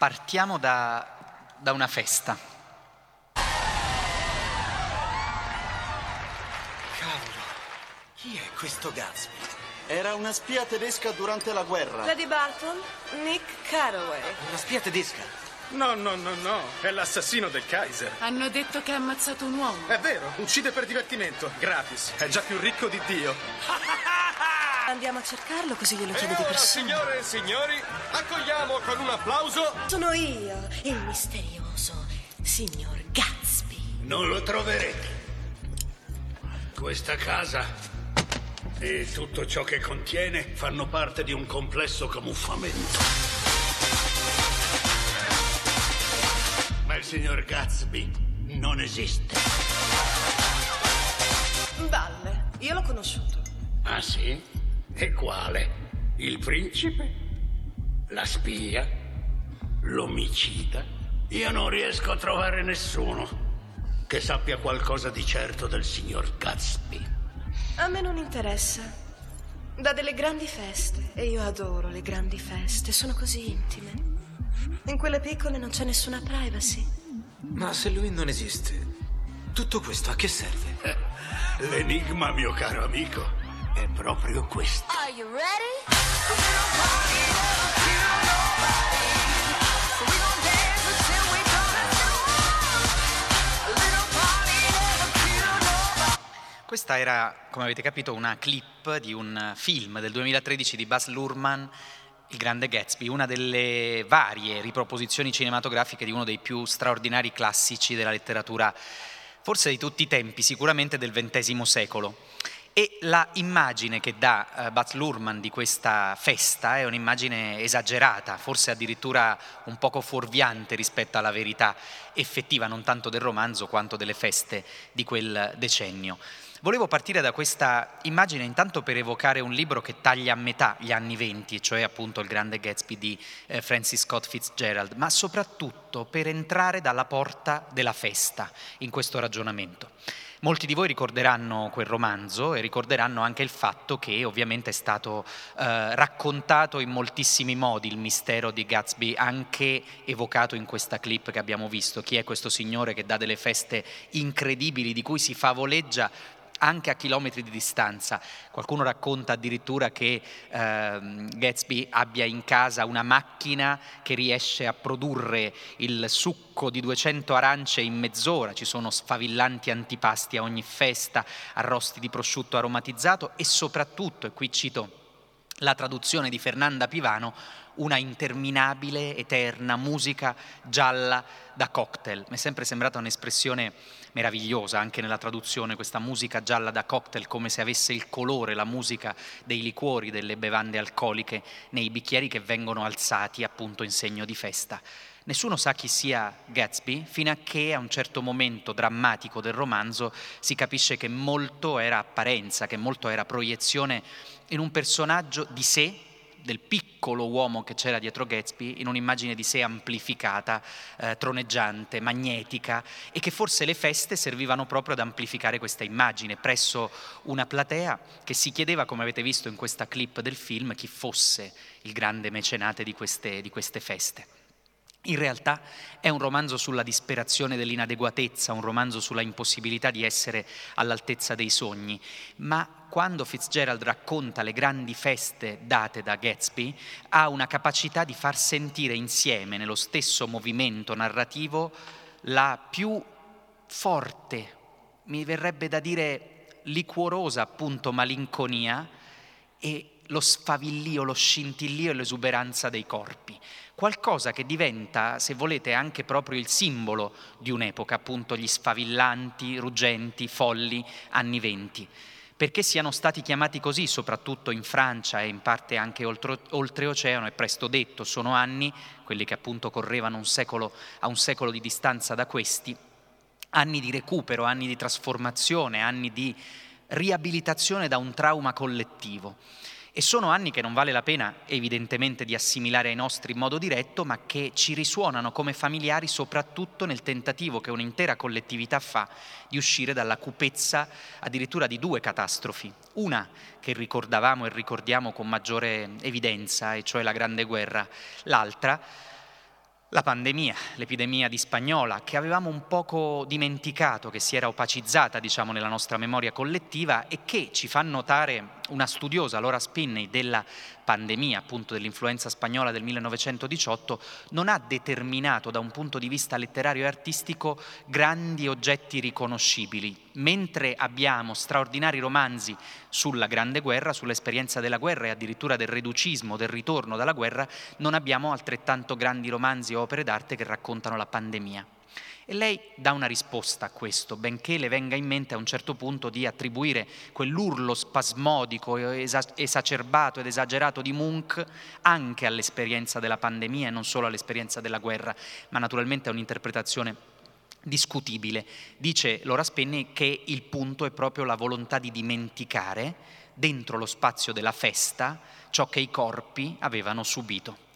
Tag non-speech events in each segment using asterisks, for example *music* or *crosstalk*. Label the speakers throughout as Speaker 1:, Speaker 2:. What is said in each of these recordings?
Speaker 1: Partiamo da, da una festa.
Speaker 2: Cavolo, chi è questo Gatsby? Era una spia tedesca durante la guerra.
Speaker 3: Lady Barton, Nick Carraway.
Speaker 2: Una spia tedesca?
Speaker 4: No, no, no, no, è l'assassino del Kaiser.
Speaker 3: Hanno detto che ha ammazzato un uomo.
Speaker 4: È vero, uccide per divertimento, gratis, è già più ricco di Dio. *laughs*
Speaker 3: Andiamo a cercarlo così glielo
Speaker 4: E
Speaker 3: chiedo di
Speaker 4: ora,
Speaker 3: persona.
Speaker 4: signore e signori, accogliamo con un applauso
Speaker 3: Sono io, il misterioso signor Gatsby.
Speaker 5: Non lo troverete. Questa casa e tutto ciò che contiene fanno parte di un complesso camuffamento. Ma il signor Gatsby non esiste.
Speaker 3: Valle, io l'ho conosciuto.
Speaker 5: Ah sì? E quale? Il principe? La spia? L'omicida? Io non riesco a trovare nessuno che sappia qualcosa di certo del signor Gatsby.
Speaker 3: A me non interessa. Da delle grandi feste. E io adoro le grandi feste, sono così intime. In quelle piccole non c'è nessuna privacy.
Speaker 6: Ma se lui non esiste, tutto questo a che serve? *laughs*
Speaker 5: L'enigma, mio caro amico, è proprio questo.
Speaker 7: Are you ready?
Speaker 1: Questa era, come avete capito, una clip di un film del 2013 di Baz Luhrmann, Il Grande Gatsby, una delle varie riproposizioni cinematografiche di uno dei più straordinari classici della letteratura, forse di tutti i tempi, sicuramente del XX secolo. E la immagine che dà eh, Baz Luhrmann di questa festa è un'immagine esagerata, forse addirittura un poco fuorviante rispetto alla verità effettiva, non tanto del romanzo quanto delle feste di quel decennio. Volevo partire da questa immagine intanto per evocare un libro che taglia a metà gli anni venti, cioè appunto il grande Gatsby di eh, Francis Scott Fitzgerald, ma soprattutto per entrare dalla porta della festa in questo ragionamento. Molti di voi ricorderanno quel romanzo e ricorderanno anche il fatto che ovviamente è stato eh, raccontato in moltissimi modi il mistero di Gatsby, anche evocato in questa clip che abbiamo visto. Chi è questo signore che dà delle feste incredibili di cui si favoleggia anche a chilometri di distanza. Qualcuno racconta addirittura che ehm, Gatsby abbia in casa una macchina che riesce a produrre il succo di 200 arance in mezz'ora, ci sono sfavillanti antipasti a ogni festa, arrosti di prosciutto aromatizzato e soprattutto, e qui cito la traduzione di Fernanda Pivano, una interminabile, eterna musica gialla da cocktail. Mi è sempre sembrata un'espressione meravigliosa anche nella traduzione, questa musica gialla da cocktail, come se avesse il colore, la musica dei liquori, delle bevande alcoliche nei bicchieri che vengono alzati appunto in segno di festa. Nessuno sa chi sia Gatsby, fino a che a un certo momento drammatico del romanzo si capisce che molto era apparenza, che molto era proiezione in un personaggio di sé, del piccolo uomo che c'era dietro Gatsby, in un'immagine di sé amplificata, eh, troneggiante, magnetica, e che forse le feste servivano proprio ad amplificare questa immagine presso una platea che si chiedeva, come avete visto in questa clip del film, chi fosse il grande mecenate di queste, di queste feste. In realtà è un romanzo sulla disperazione dell'inadeguatezza, un romanzo sulla impossibilità di essere all'altezza dei sogni, ma quando Fitzgerald racconta le grandi feste date da Gatsby, ha una capacità di far sentire insieme, nello stesso movimento narrativo, la più forte, mi verrebbe da dire liquorosa appunto malinconia e lo sfavillio, lo scintillio e l'esuberanza dei corpi. Qualcosa che diventa, se volete, anche proprio il simbolo di un'epoca, appunto gli sfavillanti, ruggenti, folli anni venti. Perché siano stati chiamati così, soprattutto in Francia e in parte anche oltre, oltreoceano, è presto detto, sono anni, quelli che appunto correvano un secolo, a un secolo di distanza da questi, anni di recupero, anni di trasformazione, anni di riabilitazione da un trauma collettivo. E sono anni che non vale la pena evidentemente di assimilare ai nostri in modo diretto, ma che ci risuonano come familiari soprattutto nel tentativo che un'intera collettività fa di uscire dalla cupezza addirittura di due catastrofi. Una che ricordavamo e ricordiamo con maggiore evidenza, e cioè la Grande Guerra, l'altra La pandemia, l'epidemia di spagnola, che avevamo un poco dimenticato, che si era opacizzata, diciamo, nella nostra memoria collettiva e che ci fa notare una studiosa, Laura Spinney, della pandemia, appunto dell'influenza spagnola del 1918, non ha determinato da un punto di vista letterario e artistico grandi oggetti riconoscibili, mentre abbiamo straordinari romanzi sulla Grande Guerra, sull'esperienza della guerra e addirittura del reducismo, del ritorno dalla guerra, non abbiamo altrettanto grandi romanzi o opere d'arte che raccontano la pandemia. E lei dà una risposta a questo, benché le venga in mente a un certo punto di attribuire quell'urlo spasmodico, esacerbato ed esagerato di Munch anche all'esperienza della pandemia e non solo all'esperienza della guerra, ma naturalmente è un'interpretazione discutibile. Dice Laura Spenni che il punto è proprio la volontà di dimenticare dentro lo spazio della festa ciò che i corpi avevano subito.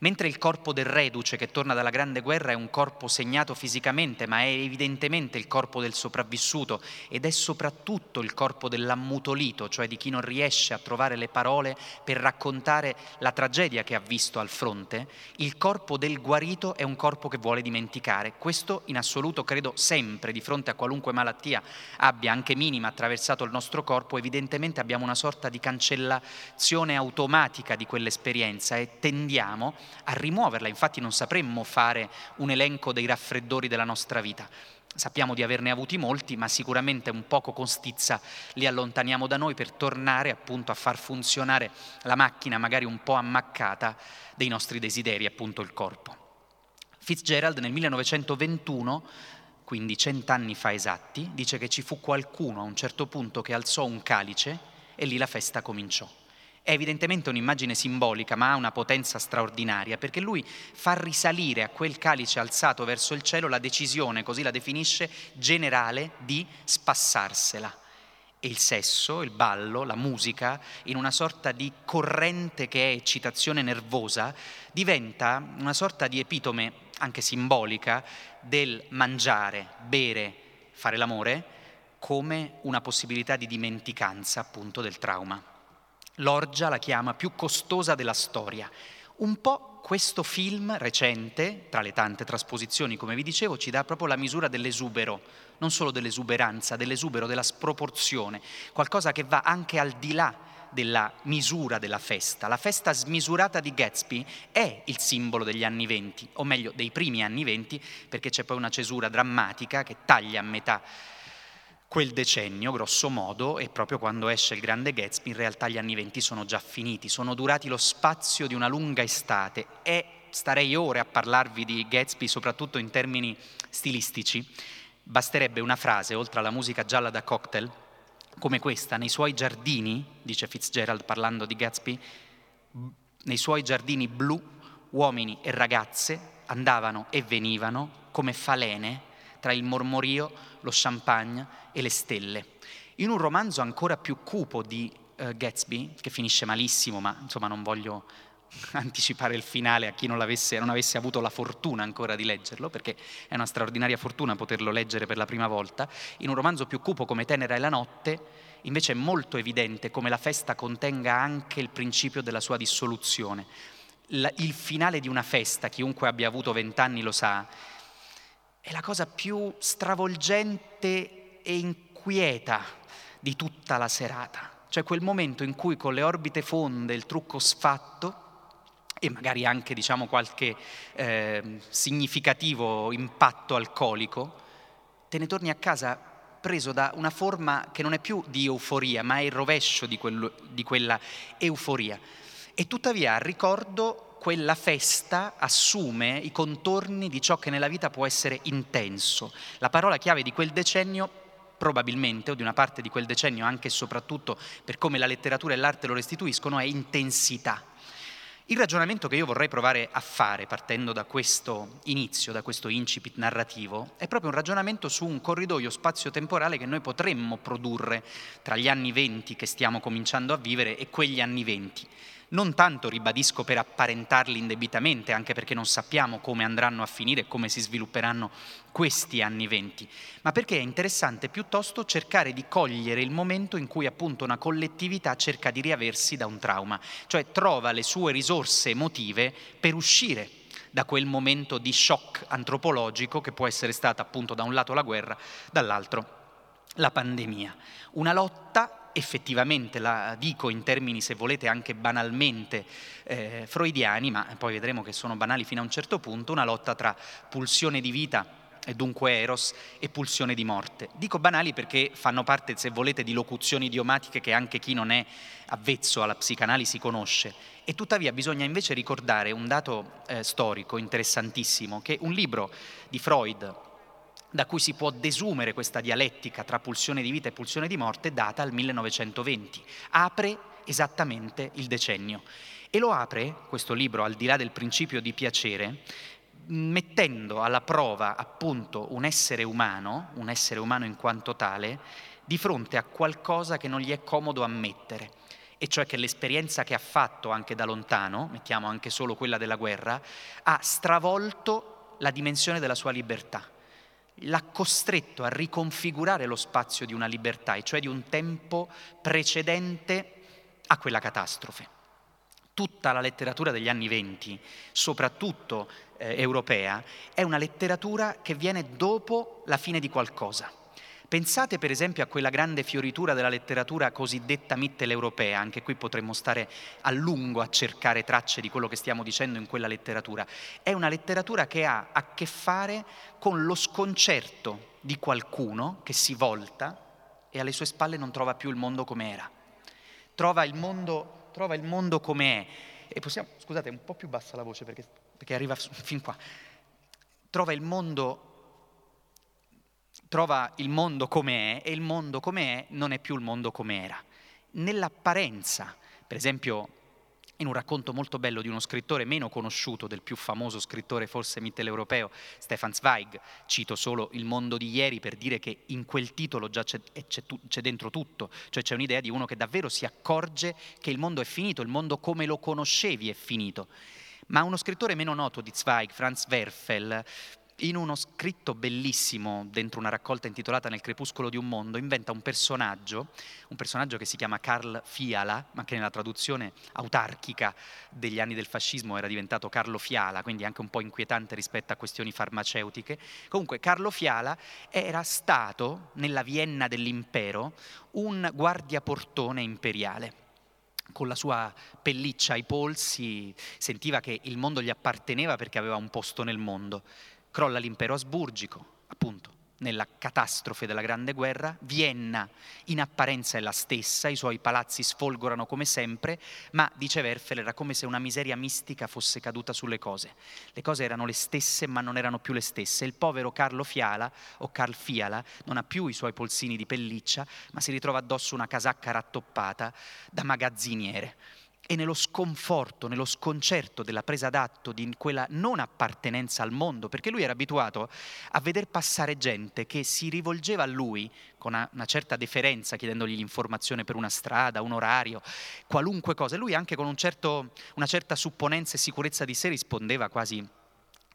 Speaker 1: Mentre il corpo del reduce che torna dalla grande guerra è un corpo segnato fisicamente, ma è evidentemente il corpo del sopravvissuto ed è soprattutto il corpo dell'ammutolito, cioè di chi non riesce a trovare le parole per raccontare la tragedia che ha visto al fronte, il corpo del guarito è un corpo che vuole dimenticare. Questo in assoluto credo sempre, di fronte a qualunque malattia abbia anche minima attraversato il nostro corpo, evidentemente abbiamo una sorta di cancellazione automatica di quell'esperienza e tendiamo a rimuoverla, infatti non sapremmo fare un elenco dei raffreddori della nostra vita. Sappiamo di averne avuti molti, ma sicuramente un poco con stizza li allontaniamo da noi per tornare appunto a far funzionare la macchina magari un po' ammaccata dei nostri desideri, appunto il corpo. Fitzgerald nel 1921 quindi cent'anni fa esatti, dice che ci fu qualcuno a un certo punto che alzò un calice e lì la festa cominciò. È evidentemente un'immagine simbolica, ma ha una potenza straordinaria, perché lui fa risalire a quel calice alzato verso il cielo la decisione, così la definisce, generale di spassarsela. E il sesso, il ballo, la musica, in una sorta di corrente che è eccitazione nervosa, diventa una sorta di epitome, anche simbolica, del mangiare, bere, fare l'amore, come una possibilità di dimenticanza appunto del trauma. Lorgia la chiama più costosa della storia. Un po' questo film recente, tra le tante trasposizioni, come vi dicevo, ci dà proprio la misura dell'esubero, non solo dell'esuberanza, dell'esubero, della sproporzione, qualcosa che va anche al di là della misura della festa. La festa smisurata di Gatsby è il simbolo degli anni venti, o meglio dei primi anni venti, perché c'è poi una cesura drammatica che taglia a metà quel decennio, grosso modo, e proprio quando esce il grande Gatsby, in realtà gli anni venti sono già finiti, sono durati lo spazio di una lunga estate e starei ore a parlarvi di Gatsby, soprattutto in termini stilistici. Basterebbe una frase, oltre alla musica gialla da cocktail, come questa, nei suoi giardini, dice Fitzgerald parlando di Gatsby, nei suoi giardini blu, uomini e ragazze andavano e venivano come falene tra il mormorio, lo champagne e le stelle. In un romanzo ancora più cupo di uh, Gatsby, che finisce malissimo, ma insomma non voglio *laughs* anticipare il finale a chi non, non, avesse avuto la fortuna ancora di leggerlo, perché è una straordinaria fortuna poterlo leggere per la prima volta, in un romanzo più cupo come Tenera e la notte, invece è molto evidente come la festa contenga anche il principio della sua dissoluzione. La, il finale di una festa, chiunque abbia avuto vent'anni lo sa, è la cosa più stravolgente e inquieta di tutta la serata. Cioè quel momento in cui con le orbite fonde, il trucco sfatto e magari anche diciamo, qualche eh, significativo impatto alcolico, te ne torni a casa preso da una forma che non è più di euforia, ma è il rovescio di, quello, di quella euforia. E tuttavia ricordo quella festa assume i contorni di ciò che nella vita può essere intenso. La parola chiave di quel decennio probabilmente, o di una parte di quel decennio, anche e soprattutto per come la letteratura e l'arte lo restituiscono, è intensità. Il ragionamento che io vorrei provare a fare, partendo da questo inizio, da questo incipit narrativo, è proprio un ragionamento su un corridoio spazio-temporale che noi potremmo produrre tra gli anni venti che stiamo cominciando a vivere e quegli anni venti non tanto, ribadisco, per apparentarli indebitamente, anche perché non sappiamo come andranno a finire e come si svilupperanno questi anni venti, ma perché è interessante piuttosto cercare di cogliere il momento in cui appunto una collettività cerca di riaversi da un trauma, cioè trova le sue risorse emotive per uscire da quel momento di shock antropologico che può essere stata appunto da un lato la guerra, dall'altro la pandemia. Una lotta effettivamente, la dico in termini se volete anche banalmente eh, freudiani, ma poi vedremo che sono banali fino a un certo punto, una lotta tra pulsione di vita e dunque eros e pulsione di morte. Dico banali perché fanno parte, se volete, di locuzioni idiomatiche che anche chi non è avvezzo alla psicanalisi conosce. E tuttavia bisogna invece ricordare un dato eh, storico interessantissimo, che un libro di Freud, da cui si può desumere questa dialettica tra pulsione di vita e pulsione di morte, data al 1920. Apre esattamente il decennio. E lo apre, questo libro, al di là del principio di piacere, mettendo alla prova appunto un essere umano, un essere umano in quanto tale, di fronte a qualcosa che non gli è comodo ammettere, e cioè che l'esperienza che ha fatto anche da lontano, mettiamo anche solo quella della guerra, ha stravolto la dimensione della sua libertà, l'ha costretto a riconfigurare lo spazio di una libertà, e cioè di un tempo precedente a quella catastrofe tutta la letteratura degli anni venti, soprattutto eh, europea, è una letteratura che viene dopo la fine di qualcosa. Pensate per esempio a quella grande fioritura della letteratura cosiddetta mitteleuropea, anche qui potremmo stare a lungo a cercare tracce di quello che stiamo dicendo in quella letteratura. È una letteratura che ha a che fare con lo sconcerto di qualcuno che si volta e alle sue spalle non trova più il mondo come era. Trova il mondo trova il mondo come è. E possiamo, scusate, un po' più bassa la voce perché, perché arriva fin qua. Trova il mondo trova il mondo come è e il mondo come è non è più il mondo come era. Nell'apparenza, per esempio in un racconto molto bello di uno scrittore meno conosciuto, del più famoso scrittore forse mitteleuropeo, Stefan Zweig. Cito solo Il mondo di ieri per dire che in quel titolo già c'è, c'è, c'è, dentro tutto, cioè c'è un'idea di uno che davvero si accorge che il mondo è finito, il mondo come lo conoscevi è finito. Ma uno scrittore meno noto di Zweig, Franz Werfel, in uno scritto bellissimo dentro una raccolta intitolata Nel crepuscolo di un mondo, inventa un personaggio, un personaggio che si chiama Carl Fiala, ma che nella traduzione autarchica degli anni del fascismo era diventato Carlo Fiala, quindi anche un po' inquietante rispetto a questioni farmaceutiche. Comunque Carlo Fiala era stato, nella Vienna dell'impero, un guardiaportone imperiale con la sua pelliccia ai polsi, sentiva che il mondo gli apparteneva perché aveva un posto nel mondo crolla l'impero asburgico, appunto, nella catastrofe della Grande Guerra, Vienna in apparenza è la stessa, i suoi palazzi sfolgorano come sempre, ma dice Werfel era come se una miseria mistica fosse caduta sulle cose. Le cose erano le stesse ma non erano più le stesse. Il povero Carlo Fiala o Carl Fiala non ha più i suoi polsini di pelliccia, ma si ritrova addosso una casacca rattoppata da magazziniere e nello sconforto, nello sconcerto della presa d'atto di quella non appartenenza al mondo, perché lui era abituato a veder passare gente che si rivolgeva a lui con una, una certa deferenza, chiedendogli l'informazione per una strada, un orario, qualunque cosa. E lui anche con un certo, una certa supponenza e sicurezza di sé rispondeva quasi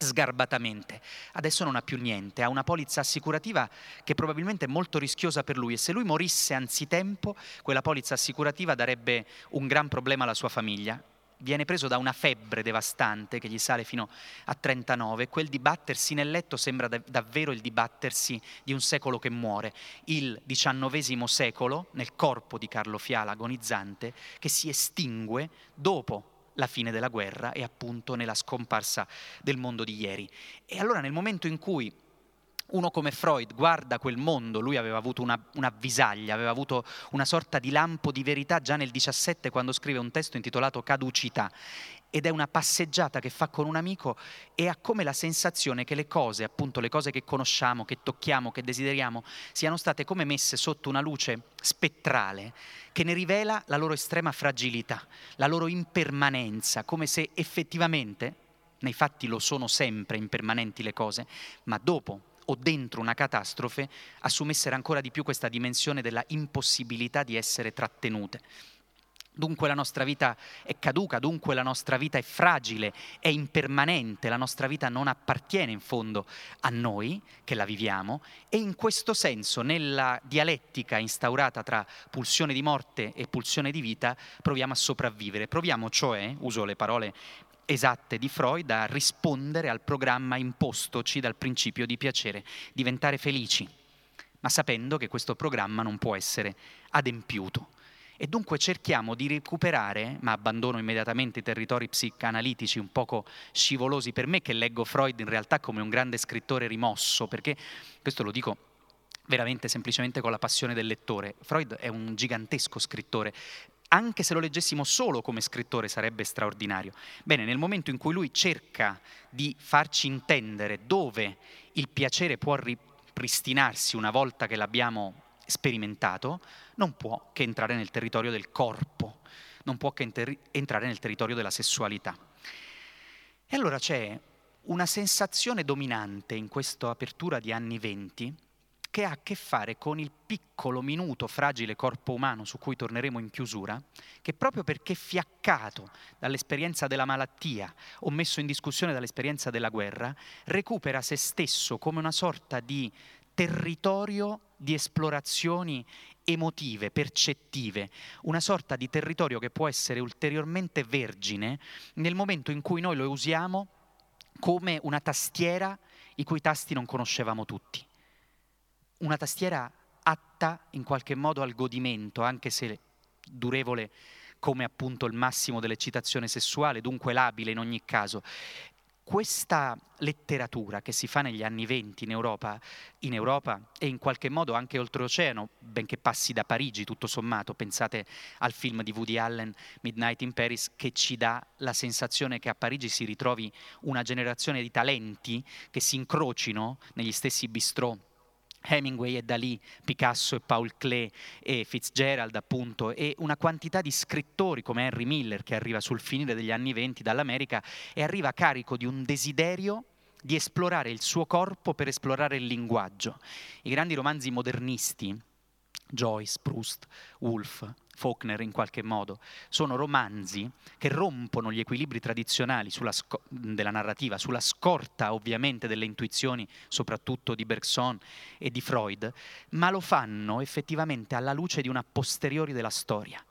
Speaker 1: sgarbatamente. Adesso non ha più niente, ha una polizza assicurativa che probabilmente è molto rischiosa per lui e se lui morisse anzitempo, quella polizza assicurativa darebbe un gran problema alla sua famiglia. Viene preso da una febbre devastante che gli sale fino a 39 e quel dibattersi nel letto sembra davvero il dibattersi di un secolo che muore, il XIX secolo nel corpo di Carlo Fiala agonizzante che si estingue dopo la fine della guerra e appunto nella scomparsa del mondo di ieri. E allora nel momento in cui uno come Freud guarda quel mondo, lui aveva avuto una, una, visaglia, aveva avuto una sorta di lampo di verità già nel 17 quando scrive un testo intitolato Caducità ed è una passeggiata che fa con un amico e ha come la sensazione che le cose, appunto le cose che conosciamo, che tocchiamo, che desideriamo, siano state come messe sotto una luce spettrale che ne rivela la loro estrema fragilità, la loro impermanenza, come se effettivamente, nei fatti lo sono sempre impermanenti le cose, ma dopo o dentro una catastrofe assumessero ancora di più questa dimensione della impossibilità di essere trattenute. Dunque la nostra vita è caduca, dunque la nostra vita è fragile, è impermanente, la nostra vita non appartiene in fondo a noi che la viviamo e in questo senso nella dialettica instaurata tra pulsione di morte e pulsione di vita proviamo a sopravvivere, proviamo cioè, uso le parole esatte di Freud a rispondere al programma impostoci dal principio di piacere, diventare felici, ma sapendo che questo programma non può essere adempiuto. E dunque cerchiamo di recuperare, ma abbandono immediatamente i territori psicanalitici un poco scivolosi per me, che leggo Freud in realtà come un grande scrittore rimosso, perché questo lo dico veramente semplicemente con la passione del lettore. Freud è un gigantesco scrittore, anche se lo leggessimo solo come scrittore sarebbe straordinario. Bene, nel momento in cui lui cerca di farci intendere dove il piacere può ripristinarsi una volta che l'abbiamo sperimentato, non può che entrare nel territorio del corpo, non può che enter- entrare nel territorio della sessualità. E allora c'è una sensazione dominante in questa apertura di anni venti che ha a che fare con il piccolo, minuto, fragile corpo umano su cui torneremo in chiusura, che proprio perché fiaccato dall'esperienza della malattia o messo in discussione dall'esperienza della guerra, recupera se stesso come una sorta di territorio di esplorazioni emotive, percettive, una sorta di territorio che può essere ulteriormente vergine nel momento in cui noi lo usiamo come una tastiera i cui tasti non conoscevamo tutti. Una tastiera atta in qualche modo al godimento, anche se durevole come appunto il massimo dell'eccitazione sessuale, dunque labile in ogni caso questa letteratura che si fa negli anni venti in Europa, in Europa e in qualche modo anche oltreoceano, benché passi da Parigi tutto sommato, pensate al film di Woody Allen, Midnight in Paris, che ci dà la sensazione che a Parigi si ritrovi una generazione di talenti che si incrocino negli stessi bistrò Hemingway e Dalí, Picasso e Paul Klee e Fitzgerald appunto e una quantità di scrittori come Henry Miller che arriva sul finire degli anni venti dall'America e arriva carico di un desiderio di esplorare il suo corpo per esplorare il linguaggio. I grandi romanzi modernisti, Joyce, Proust, Woolf, Faulkner in qualche modo, sono romanzi che rompono gli equilibri tradizionali sco- della narrativa, sulla scorta ovviamente delle intuizioni, soprattutto di Bergson e di Freud, ma lo fanno effettivamente alla luce di una posteriori della storia.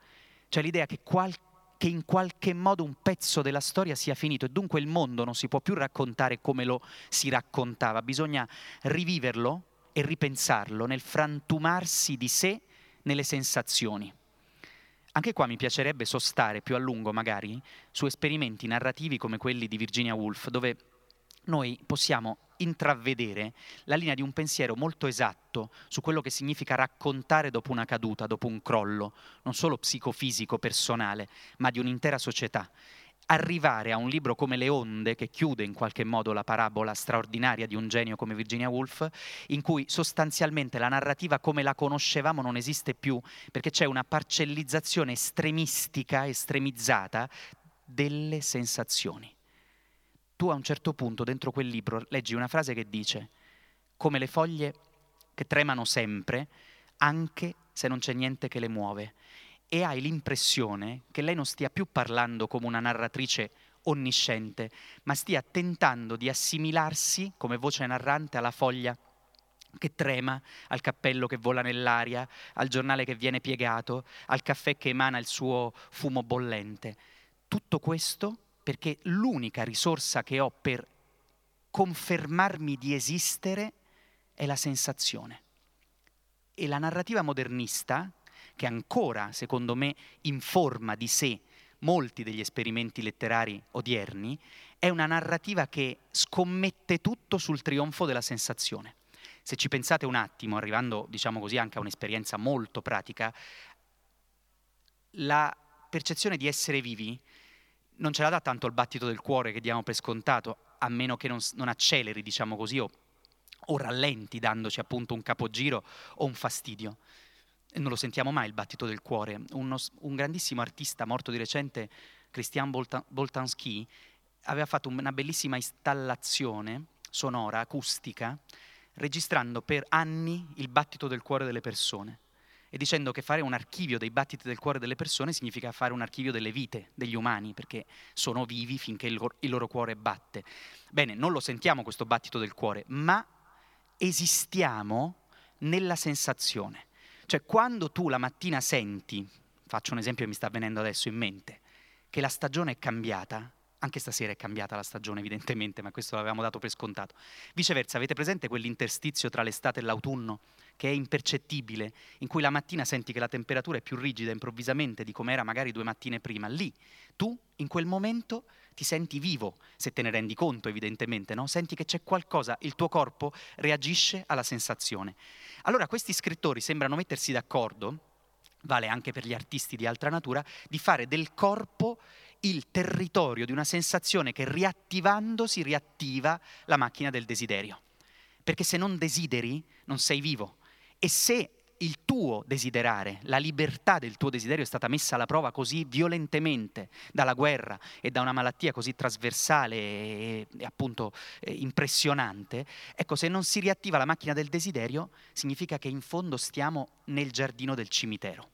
Speaker 1: Cioè l'idea che, qual- che in qualche modo un pezzo della storia sia finito e dunque il mondo non si può più raccontare come lo si raccontava, bisogna riviverlo e ripensarlo nel frantumarsi di sé nelle sensazioni. Anche qua mi piacerebbe sostare più a lungo, magari, su esperimenti narrativi come quelli di Virginia Woolf, dove noi possiamo intravedere la linea di un pensiero molto esatto su quello che significa raccontare dopo una caduta, dopo un crollo, non solo psicofisico, personale, ma di un'intera società arrivare a un libro come Le onde, che chiude in qualche modo la parabola straordinaria di un genio come Virginia Woolf, in cui sostanzialmente la narrativa come la conoscevamo non esiste più, perché c'è una parcellizzazione estremistica, estremizzata delle sensazioni. Tu a un certo punto dentro quel libro leggi una frase che dice, come le foglie che tremano sempre, anche se non c'è niente che le muove e hai l'impressione che lei non stia più parlando come una narratrice onnisciente, ma stia tentando di assimilarsi come voce narrante alla foglia che trema, al cappello che vola nell'aria, al giornale che viene piegato, al caffè che emana il suo fumo bollente. Tutto questo perché l'unica risorsa che ho per confermarmi di esistere è la sensazione. E la narrativa modernista, che ancora, secondo me, informa di sé molti degli esperimenti letterari odierni, è una narrativa che scommette tutto sul trionfo della sensazione. Se ci pensate un attimo, arrivando, diciamo così, anche a un'esperienza molto pratica, la percezione di essere vivi non ce la dà tanto il battito del cuore che diamo per scontato, a meno che non, non acceleri, diciamo così, o, o rallenti dandoci appunto un capogiro o un fastidio non lo sentiamo mai il battito del cuore. Uno, un grandissimo artista morto di recente, Christian Boltanski, aveva fatto una bellissima installazione sonora, acustica, registrando per anni il battito del cuore delle persone e dicendo che fare un archivio dei battiti del cuore delle persone significa fare un archivio delle vite degli umani, perché sono vivi finché il loro cuore batte. Bene, non lo sentiamo questo battito del cuore, ma esistiamo nella sensazione. Cioè quando tu la mattina senti, faccio un esempio che mi sta venendo adesso in mente, che la stagione è cambiata, Anche stasera è cambiata la stagione, evidentemente, ma questo l'avevamo dato per scontato. Viceversa, avete presente quell'interstizio tra l'estate e l'autunno, che è impercettibile, in cui la mattina senti che la temperatura è più rigida improvvisamente di come era magari due mattine prima? Lì, tu, in quel momento, ti senti vivo, se te ne rendi conto, evidentemente, no? Senti che c'è qualcosa, il tuo corpo reagisce alla sensazione. Allora, questi scrittori sembrano mettersi d'accordo, vale anche per gli artisti di altra natura, di fare del corpo il territorio di una sensazione che riattivandosi riattiva la macchina del desiderio. Perché se non desideri non sei vivo. E se il tuo desiderare, la libertà del tuo desiderio è stata messa alla prova così violentemente dalla guerra e da una malattia così trasversale e, e appunto eh, impressionante, ecco, se non si riattiva la macchina del desiderio, significa che in fondo stiamo nel giardino del cimitero.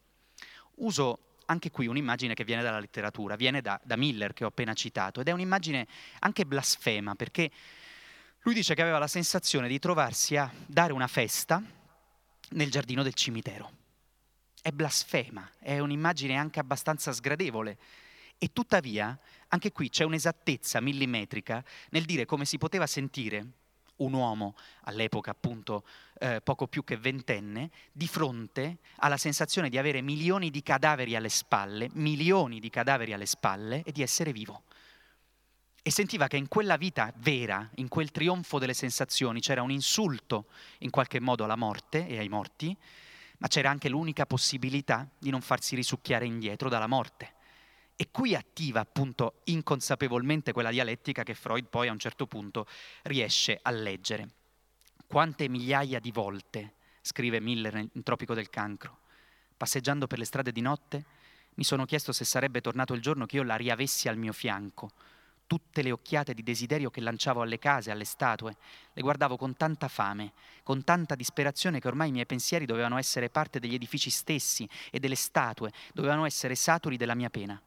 Speaker 1: Uso anche qui un'immagine che viene dalla letteratura, viene da, da Miller che ho appena citato, ed è un'immagine anche blasfema, perché lui dice che aveva la sensazione di trovarsi a dare una festa nel giardino del cimitero. È blasfema, è un'immagine anche abbastanza sgradevole. E tuttavia, anche qui c'è un'esattezza millimetrica nel dire come si poteva sentire un uomo, all'epoca appunto eh, poco più che ventenne, di fronte alla sensazione di avere milioni di cadaveri alle spalle, milioni di cadaveri alle spalle e di essere vivo. E sentiva che in quella vita vera, in quel trionfo delle sensazioni, c'era un insulto in qualche modo alla morte e ai morti, ma c'era anche l'unica possibilità di non farsi risucchiare indietro dalla morte. E qui attiva appunto inconsapevolmente quella dialettica che Freud poi a un certo punto riesce a leggere. Quante migliaia di volte, scrive Miller in Tropico del Cancro, passeggiando per le strade di notte, mi sono chiesto se sarebbe tornato il giorno che io la riavessi al mio fianco. Tutte le occhiate di desiderio che lanciavo alle case, alle statue, le guardavo con tanta fame, con tanta disperazione che ormai i miei pensieri dovevano essere parte degli edifici stessi e delle statue, dovevano essere saturi della mia pena.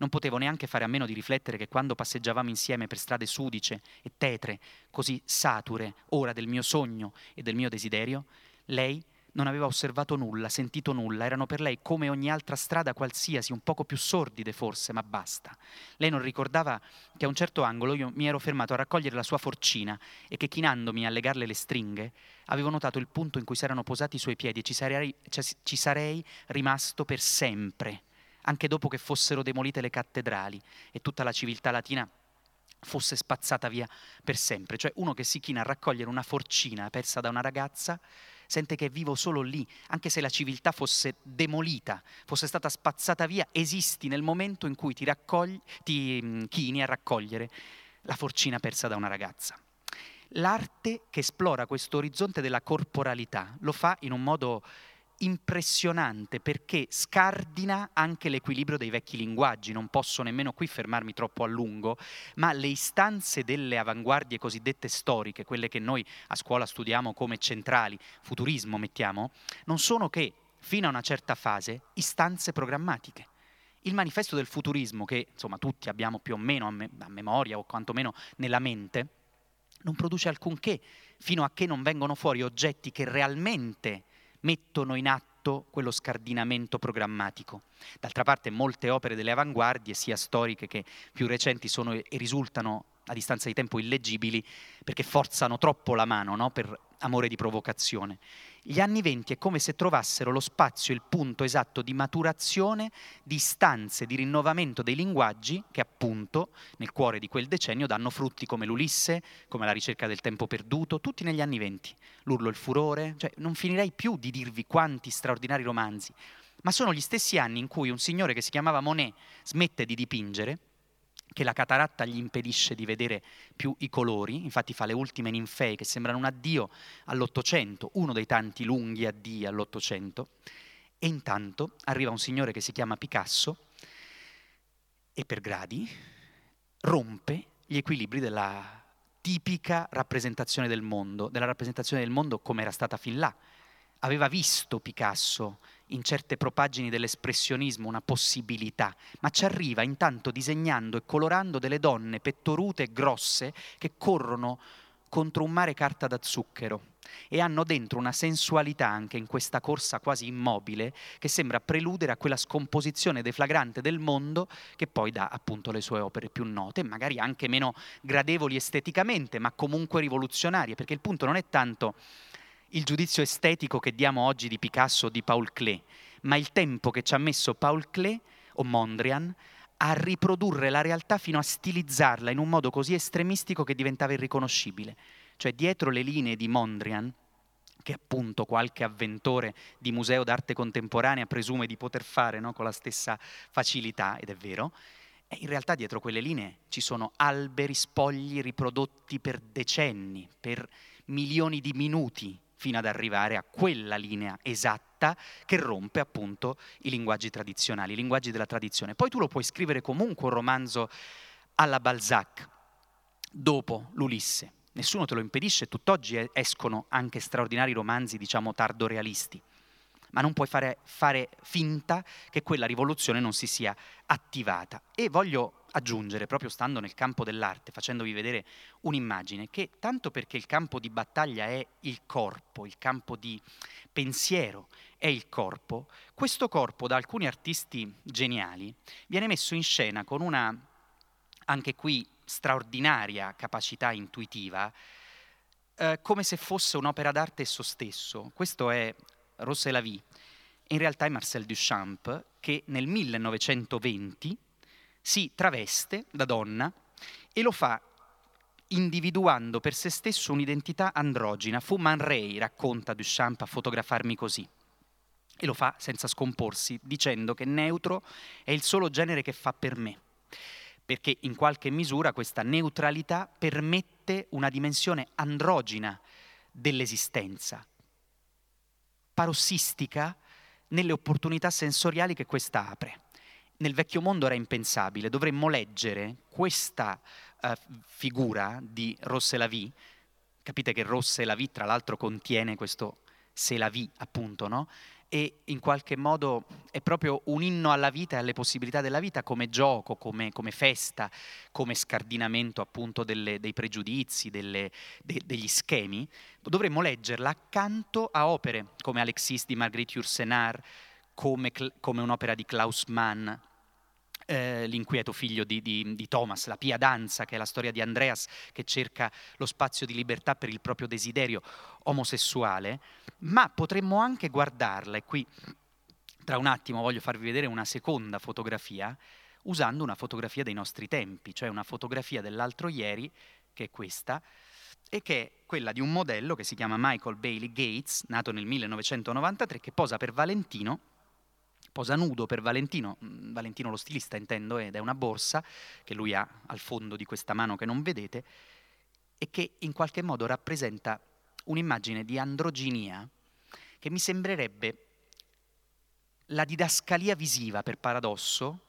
Speaker 1: Non potevo neanche fare a meno di riflettere che quando passeggiavamo insieme per strade sudice e tetre, così sature ora del mio sogno e del mio desiderio, lei non aveva osservato nulla, sentito nulla, erano per lei come ogni altra strada qualsiasi, un poco più sordide forse, ma basta. Lei non ricordava che a un certo angolo io mi ero fermato a raccogliere la sua forcina e che chinandomi a legarle le stringhe avevo notato il punto in cui si erano posati i suoi piedi e ci sarei, ci sarei rimasto per sempre anche dopo che fossero demolite le cattedrali e tutta la civiltà latina fosse spazzata via per sempre. Cioè uno che si china a raccogliere una forcina persa da una ragazza sente che è vivo solo lì, anche se la civiltà fosse demolita, fosse stata spazzata via, esisti nel momento in cui ti, raccogli, ti mm, chini a raccogliere la forcina persa da una ragazza. L'arte che esplora questo orizzonte della corporalità lo fa in un modo impressionante perché scardina anche l'equilibrio dei vecchi linguaggi, non posso nemmeno qui fermarmi troppo a lungo, ma le istanze delle avanguardie cosiddette storiche, quelle che noi a scuola studiamo come centrali, futurismo mettiamo, non sono che, fino a una certa fase, istanze programmatiche. Il manifesto del futurismo, che insomma tutti abbiamo più o meno a, me- a memoria o quantomeno nella mente, non produce alcunché fino a che non vengono fuori oggetti che realmente mettono in atto quello scardinamento programmatico. D'altra parte molte opere delle avanguardie, sia storiche che più recenti, sono e risultano a distanza di tempo illeggibili perché forzano troppo la mano no? per amore di provocazione. Gli anni venti è come se trovassero lo spazio, il punto esatto di maturazione, di istanze, di rinnovamento dei linguaggi che appunto nel cuore di quel decennio danno frutti come l'Ulisse, come la ricerca del tempo perduto, tutti negli anni venti. L'urlo il furore, cioè non finirei più di dirvi quanti straordinari romanzi, ma sono gli stessi anni in cui un signore che si chiamava Monet smette di dipingere che la cataratta gli impedisce di vedere più i colori, infatti fa le ultime ninfee che sembrano un addio all'Ottocento, uno dei tanti lunghi addii all'Ottocento, e intanto arriva un signore che si chiama Picasso e per gradi rompe gli equilibri della tipica rappresentazione del mondo, della rappresentazione del mondo come era stata fin là. Aveva visto Picasso in certe propaggini dell'espressionismo una possibilità, ma ci arriva intanto disegnando e colorando delle donne pettorute e grosse che corrono contro un mare carta da zucchero e hanno dentro una sensualità anche in questa corsa quasi immobile che sembra preludere a quella scomposizione deflagrante del mondo che poi dà appunto le sue opere più note, magari anche meno gradevoli esteticamente, ma comunque rivoluzionarie, perché il punto non è tanto il giudizio estetico che diamo oggi di Picasso o di Paul Klee, ma il tempo che ci ha messo Paul Klee o Mondrian a riprodurre la realtà fino a stilizzarla in un modo così estremistico che diventava irriconoscibile. Cioè dietro le linee di Mondrian, che appunto qualche avventore di museo d'arte contemporanea presume di poter fare no? con la stessa facilità, ed è vero, e in realtà dietro quelle linee ci sono alberi, spogli riprodotti per decenni, per milioni di minuti, fino ad arrivare a quella linea esatta che rompe appunto i linguaggi tradizionali, i linguaggi della tradizione. Poi tu lo puoi scrivere comunque un romanzo alla Balzac, dopo l'Ulisse. Nessuno te lo impedisce, tutt'oggi escono anche straordinari romanzi, diciamo, tardo-realisti ma non puoi fare, fare, finta che quella rivoluzione non si sia attivata. E voglio aggiungere, proprio stando nel campo dell'arte, facendovi vedere un'immagine, che tanto perché il campo di battaglia è il corpo, il campo di pensiero è il corpo, questo corpo da alcuni artisti geniali viene messo in scena con una, anche qui, straordinaria capacità intuitiva, eh, come se fosse un'opera d'arte esso stesso. Questo è Rossa e la Vie, in realtà è Marcel Duchamp che nel 1920 si traveste da donna e lo fa individuando per se stesso un'identità androgina. Fu Man Ray, racconta Duchamp, a fotografarmi così. E lo fa senza scomporsi, dicendo che neutro è il solo genere che fa per me, perché in qualche misura questa neutralità permette una dimensione androgina dell'esistenza, parossistica nelle opportunità sensoriali che questa apre. Nel vecchio mondo era impensabile, dovremmo leggere questa uh, figura di Rosse la Vie, capite che Rosse la Vie tra l'altro contiene questo se la vie appunto, no? e in qualche modo è proprio un inno alla vita e alle possibilità della vita come gioco, come, come festa, come scardinamento appunto delle, dei pregiudizi, delle, de, degli schemi, dovremmo leggerla accanto a opere come Alexis di Marguerite Yourcenar, come, come un'opera di Klaus Mann, eh, l'inquieto figlio di, di, di, Thomas, la pia danza, che è la storia di Andreas che cerca lo spazio di libertà per il proprio desiderio omosessuale, ma potremmo anche guardarla, e qui tra un attimo voglio farvi vedere una seconda fotografia, usando una fotografia dei nostri tempi, cioè una fotografia dell'altro ieri, che è questa, e che è quella di un modello che si chiama Michael Bailey Gates, nato nel 1993, che posa per Valentino posa nudo per Valentino, mm, Valentino lo stilista intendo, ed è una borsa che lui ha al fondo di questa mano che non vedete e che in qualche modo rappresenta un'immagine di androginia che mi sembrerebbe la didascalia visiva, per paradosso,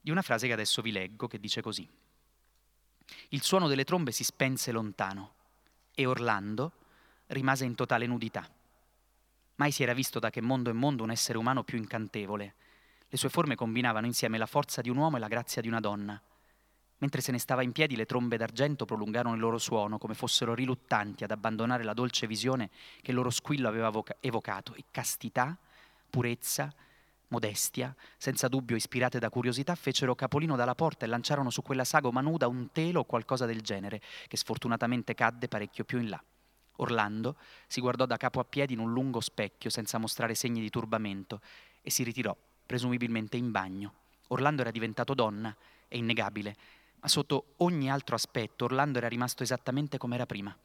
Speaker 1: di una frase che adesso vi leggo, che dice così. Il suono delle trombe si spense lontano e Orlando rimase in totale nudità. Mai si era visto da che mondo è mondo un essere umano più incantevole. Le sue forme combinavano insieme la forza di un uomo e la grazia di una donna. Mentre se ne stava in piedi, le trombe d'argento prolungarono il loro suono, come fossero riluttanti ad abbandonare la dolce visione che il loro squillo aveva evocato, e castità, purezza, modestia, senza dubbio ispirate da curiosità, fecero capolino dalla porta e lanciarono su quella sagoma nuda un telo o qualcosa del genere, che sfortunatamente cadde parecchio più in là. Orlando si guardò da capo a piedi in un lungo specchio senza mostrare segni di turbamento e si ritirò, presumibilmente in bagno. Orlando era diventato donna, è innegabile, ma sotto ogni altro aspetto Orlando era rimasto esattamente come era prima.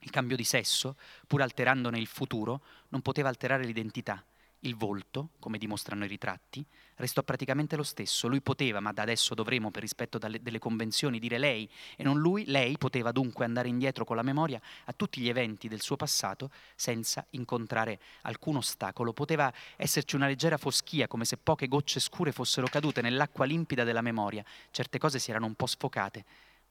Speaker 1: Il cambio di sesso, pur alterandone il futuro, non poteva alterare l'identità il volto, come dimostrano i ritratti, restò praticamente lo stesso. Lui poteva, ma da adesso dovremo, per rispetto dalle, delle convenzioni, dire lei e non lui. Lei poteva dunque andare indietro con la memoria a tutti gli eventi del suo passato senza incontrare alcun ostacolo. Poteva esserci una leggera foschia, come se poche gocce scure fossero cadute nell'acqua limpida della memoria. Certe cose si erano un po' sfocate.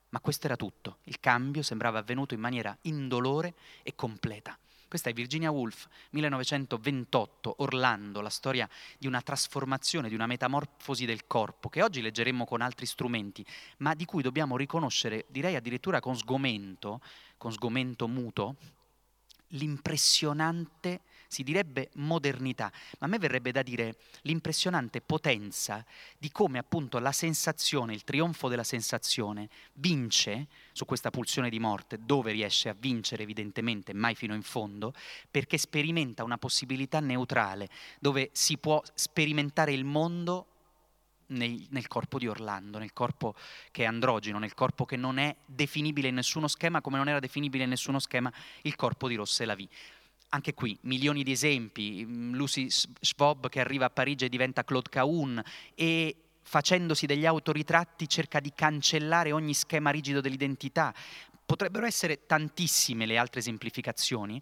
Speaker 1: Ma questo era tutto. Il cambio sembrava avvenuto in maniera indolore e completa. Questa è Virginia Woolf, 1928, Orlando, la storia di una trasformazione, di una metamorfosi del corpo, che oggi leggeremo con altri strumenti, ma di cui dobbiamo riconoscere, direi addirittura con sgomento, con sgomento muto, l'impressionante si direbbe modernità, ma a me verrebbe da dire l'impressionante potenza di come appunto la sensazione, il trionfo della sensazione vince su questa pulsione di morte, dove riesce a vincere evidentemente, mai fino in fondo, perché sperimenta una possibilità neutrale, dove si può sperimentare il mondo nel, nel, corpo di Orlando, nel corpo che è androgeno, nel corpo che non è definibile in nessuno schema, come non era definibile in nessuno schema il corpo di Rosse Lavie anche qui milioni di esempi, mm, Lucy Schwab che arriva a Parigi e diventa Claude Cahun e facendosi degli autoritratti cerca di cancellare ogni schema rigido dell'identità. Potrebbero essere tantissime le altre esemplificazioni,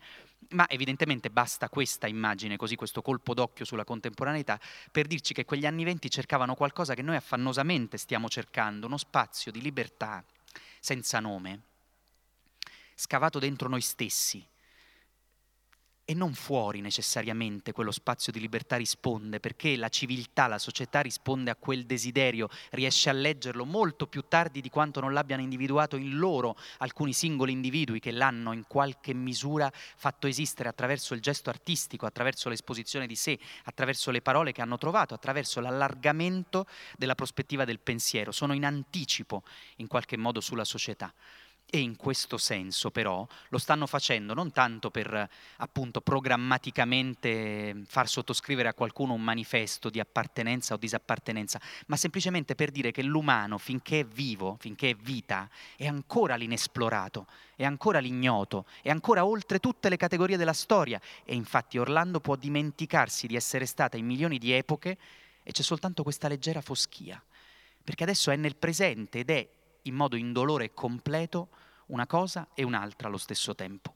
Speaker 1: ma evidentemente basta questa immagine, così questo colpo d'occhio sulla contemporaneità, per dirci che quegli anni venti cercavano qualcosa che noi affannosamente stiamo cercando, uno spazio di libertà senza nome, scavato dentro noi stessi, e non fuori necessariamente quello spazio di libertà risponde, perché la civiltà, la società risponde a quel desiderio, riesce a leggerlo molto più tardi di quanto non l'abbiano individuato in loro alcuni singoli individui che l'hanno in qualche misura fatto esistere attraverso il gesto artistico, attraverso l'esposizione di sé, attraverso le parole che hanno trovato, attraverso l'allargamento della prospettiva del pensiero. Sono in anticipo in qualche modo sulla società e in questo senso però lo stanno facendo non tanto per appunto programmaticamente far sottoscrivere a qualcuno un manifesto di appartenenza o disappartenenza, ma semplicemente per dire che l'umano finché è vivo, finché è vita, è ancora l'inesplorato, è ancora l'ignoto, è ancora oltre tutte le categorie della storia. E infatti Orlando può dimenticarsi di essere stata in milioni di epoche e c'è soltanto questa leggera foschia, perché adesso è nel presente ed è in modo indolore e completo una cosa e un'altra allo stesso tempo.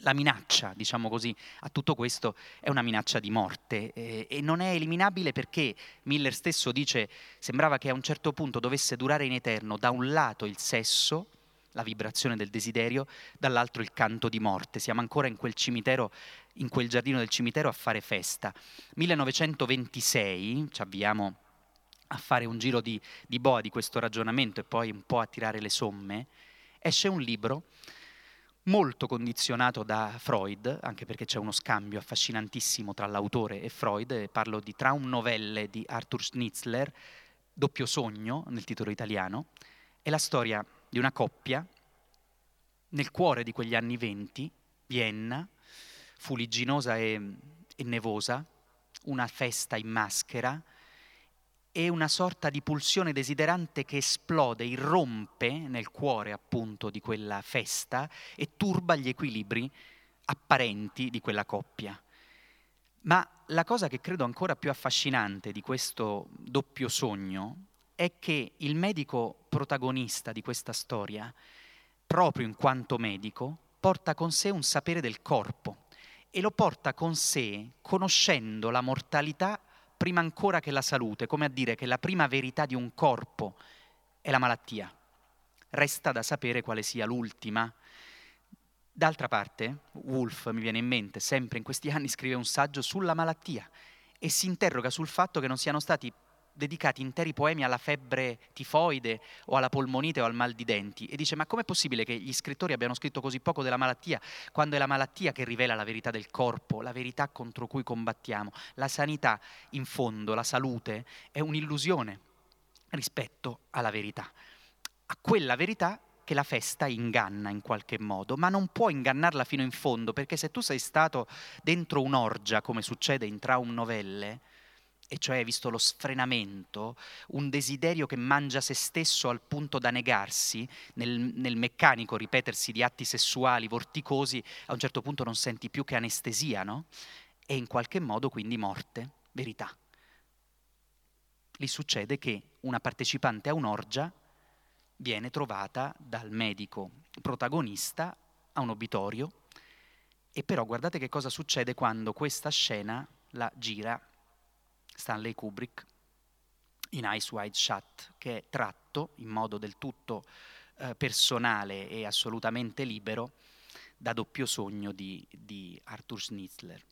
Speaker 1: La minaccia, diciamo così, a tutto questo è una minaccia di morte eh, e non è eliminabile perché Miller stesso dice sembrava che a un certo punto dovesse durare in eterno da un lato il sesso, la vibrazione del desiderio, dall'altro il canto di morte. Siamo ancora in quel cimitero, in quel giardino del cimitero a fare festa. 1926, ci avviamo a fare un giro di, di boa di questo ragionamento e poi un po' a tirare le somme, esce un libro molto condizionato da Freud, anche perché c'è uno scambio affascinantissimo tra l'autore e Freud, parlo di Traumnovelle di Arthur Schnitzler, Doppio sogno nel titolo italiano, è la storia di una coppia. Nel cuore di quegli anni venti, Vienna, fuligginosa e, e nevosa, una festa in maschera, è una sorta di pulsione desiderante che esplode, irrompe nel cuore appunto di quella festa e turba gli equilibri apparenti di quella coppia. Ma la cosa che credo ancora più affascinante di questo doppio sogno è che il medico protagonista di questa storia, proprio in quanto medico, porta con sé un sapere del corpo e lo porta con sé conoscendo la mortalità prima ancora che la salute, come a dire che la prima verità di un corpo è la malattia. Resta da sapere quale sia l'ultima. D'altra parte, Wolf, mi viene in mente, sempre in questi anni scrive un saggio sulla malattia e si interroga sul fatto che non siano stati dedicati interi poemi alla febbre tifoide o alla polmonite o al mal di denti e dice ma com'è possibile che gli scrittori abbiano scritto così poco della malattia quando è la malattia che rivela la verità del corpo, la verità contro cui combattiamo. La sanità, in fondo, la salute, è un'illusione rispetto alla verità. A quella verità che la festa inganna in qualche modo, ma non può ingannarla fino in fondo, perché se tu sei stato dentro un'orgia, come succede in Traum Novelle, e cioè visto lo sfrenamento, un desiderio che mangia se stesso al punto da negarsi, nel, nel, meccanico ripetersi di atti sessuali vorticosi, a un certo punto non senti più che anestesia, no? E in qualche modo quindi morte, verità. Lì succede che una partecipante a un'orgia viene trovata dal medico protagonista a un obitorio e però guardate che cosa succede quando questa scena la gira Stanley Kubrick in Ice Wide Shut, che è tratto in modo del tutto eh, personale e assolutamente libero da doppio sogno di, di Arthur Schnitzler.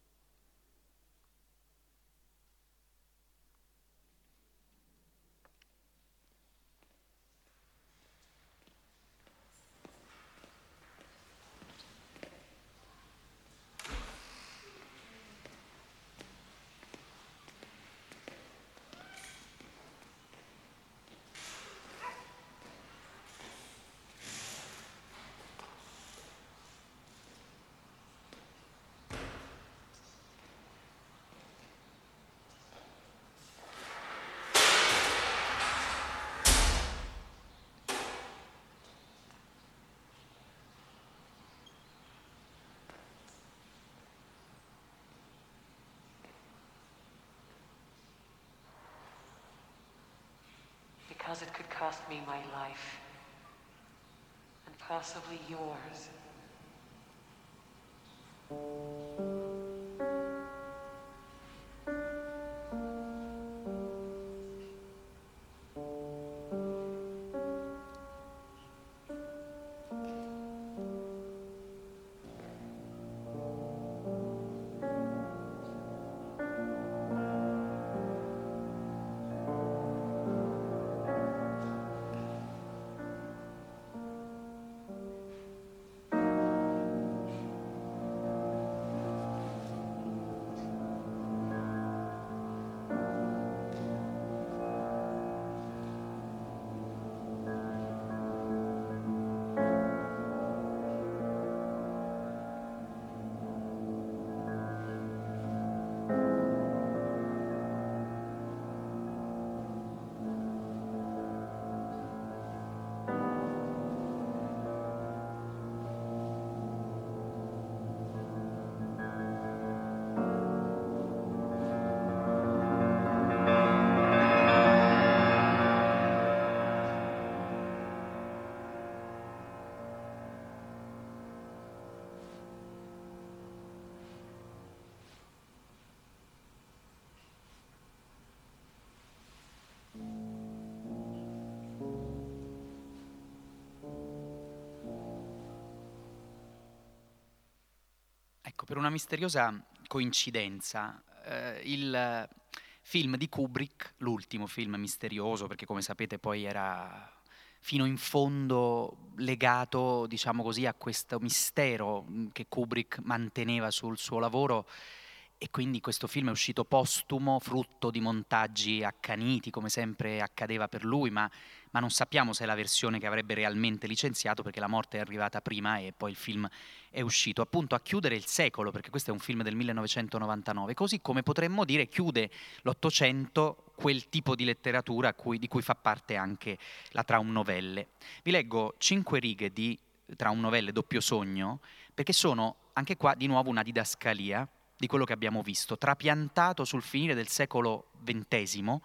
Speaker 8: Because it could cost me my life and possibly yours.
Speaker 1: Ecco, per una misteriosa coincidenza, eh, il film di Kubrick, l'ultimo film misterioso, perché come sapete poi era fino in fondo legato, diciamo così, a questo mistero che Kubrick manteneva sul suo lavoro, e quindi questo film è uscito postumo, frutto di montaggi accaniti, come sempre accadeva per lui, ma, ma, non sappiamo se è la versione che avrebbe realmente licenziato, perché la morte è arrivata prima e poi il film è uscito appunto a chiudere il secolo, perché questo è un film del 1999, così come potremmo dire chiude l'Ottocento quel tipo di letteratura cui, di cui fa parte anche la Traum Novelle. Vi leggo cinque righe di Traum Novelle doppio sogno, perché sono anche qua di nuovo una didascalia di quello che abbiamo visto, trapiantato sul finire del secolo XX,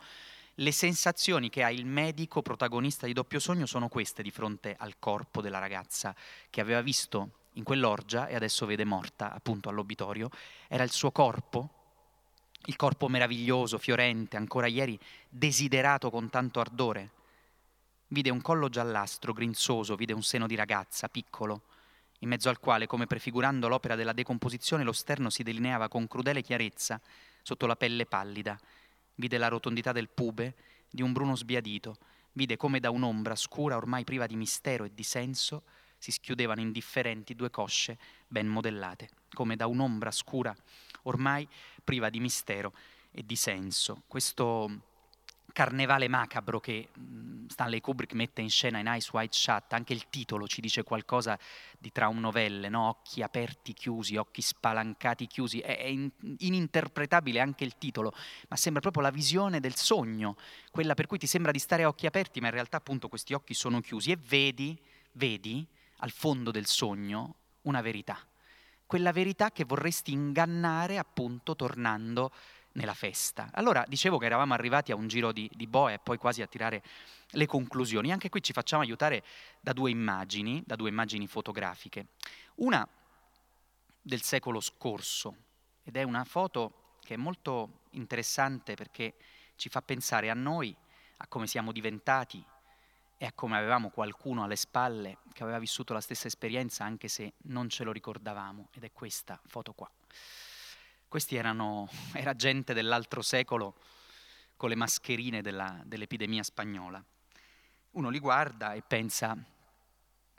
Speaker 1: le sensazioni che ha il medico protagonista di Doppio Sogno sono queste di fronte al corpo della ragazza che aveva visto in quell'orgia e adesso vede morta appunto all'obitorio. Era il suo corpo, il corpo meraviglioso, fiorente, ancora ieri desiderato con tanto ardore. Vide un collo giallastro, grinzoso, vide un seno di ragazza, piccolo, in mezzo al quale, come prefigurando l'opera della decomposizione, lo sterno si delineava con crudele chiarezza sotto la pelle pallida. Vide la rotondità del pube, di un bruno sbiadito, vide come da un'ombra scura, ormai priva di mistero e di senso, si schiudevano indifferenti due cosce ben modellate, come da un'ombra scura, ormai priva di mistero e di senso. Questo carnevale macabro che mm, Stanley Kubrick mette in scena in Ice White Shut, anche il titolo ci dice qualcosa di traum novelle, no? occhi aperti chiusi, occhi spalancati chiusi, è, in, ininterpretabile anche il titolo, ma sembra proprio la visione del sogno, quella per cui ti sembra di stare a occhi aperti, ma in realtà appunto questi occhi sono chiusi e vedi, vedi al fondo del sogno una verità, quella verità che vorresti ingannare appunto tornando nella festa. Allora dicevo che eravamo arrivati a un giro di, di boe e poi quasi a tirare le conclusioni. Anche qui ci facciamo aiutare da due immagini, da due immagini fotografiche. Una del secolo scorso ed è una foto che è molto interessante perché ci fa pensare a noi, a come siamo diventati e a come avevamo qualcuno alle spalle che aveva vissuto la stessa esperienza anche se non ce lo ricordavamo ed è questa foto qua. Questi erano, *laughs* era gente dell'altro secolo con le mascherine della, dell'epidemia spagnola. Uno li guarda e pensa,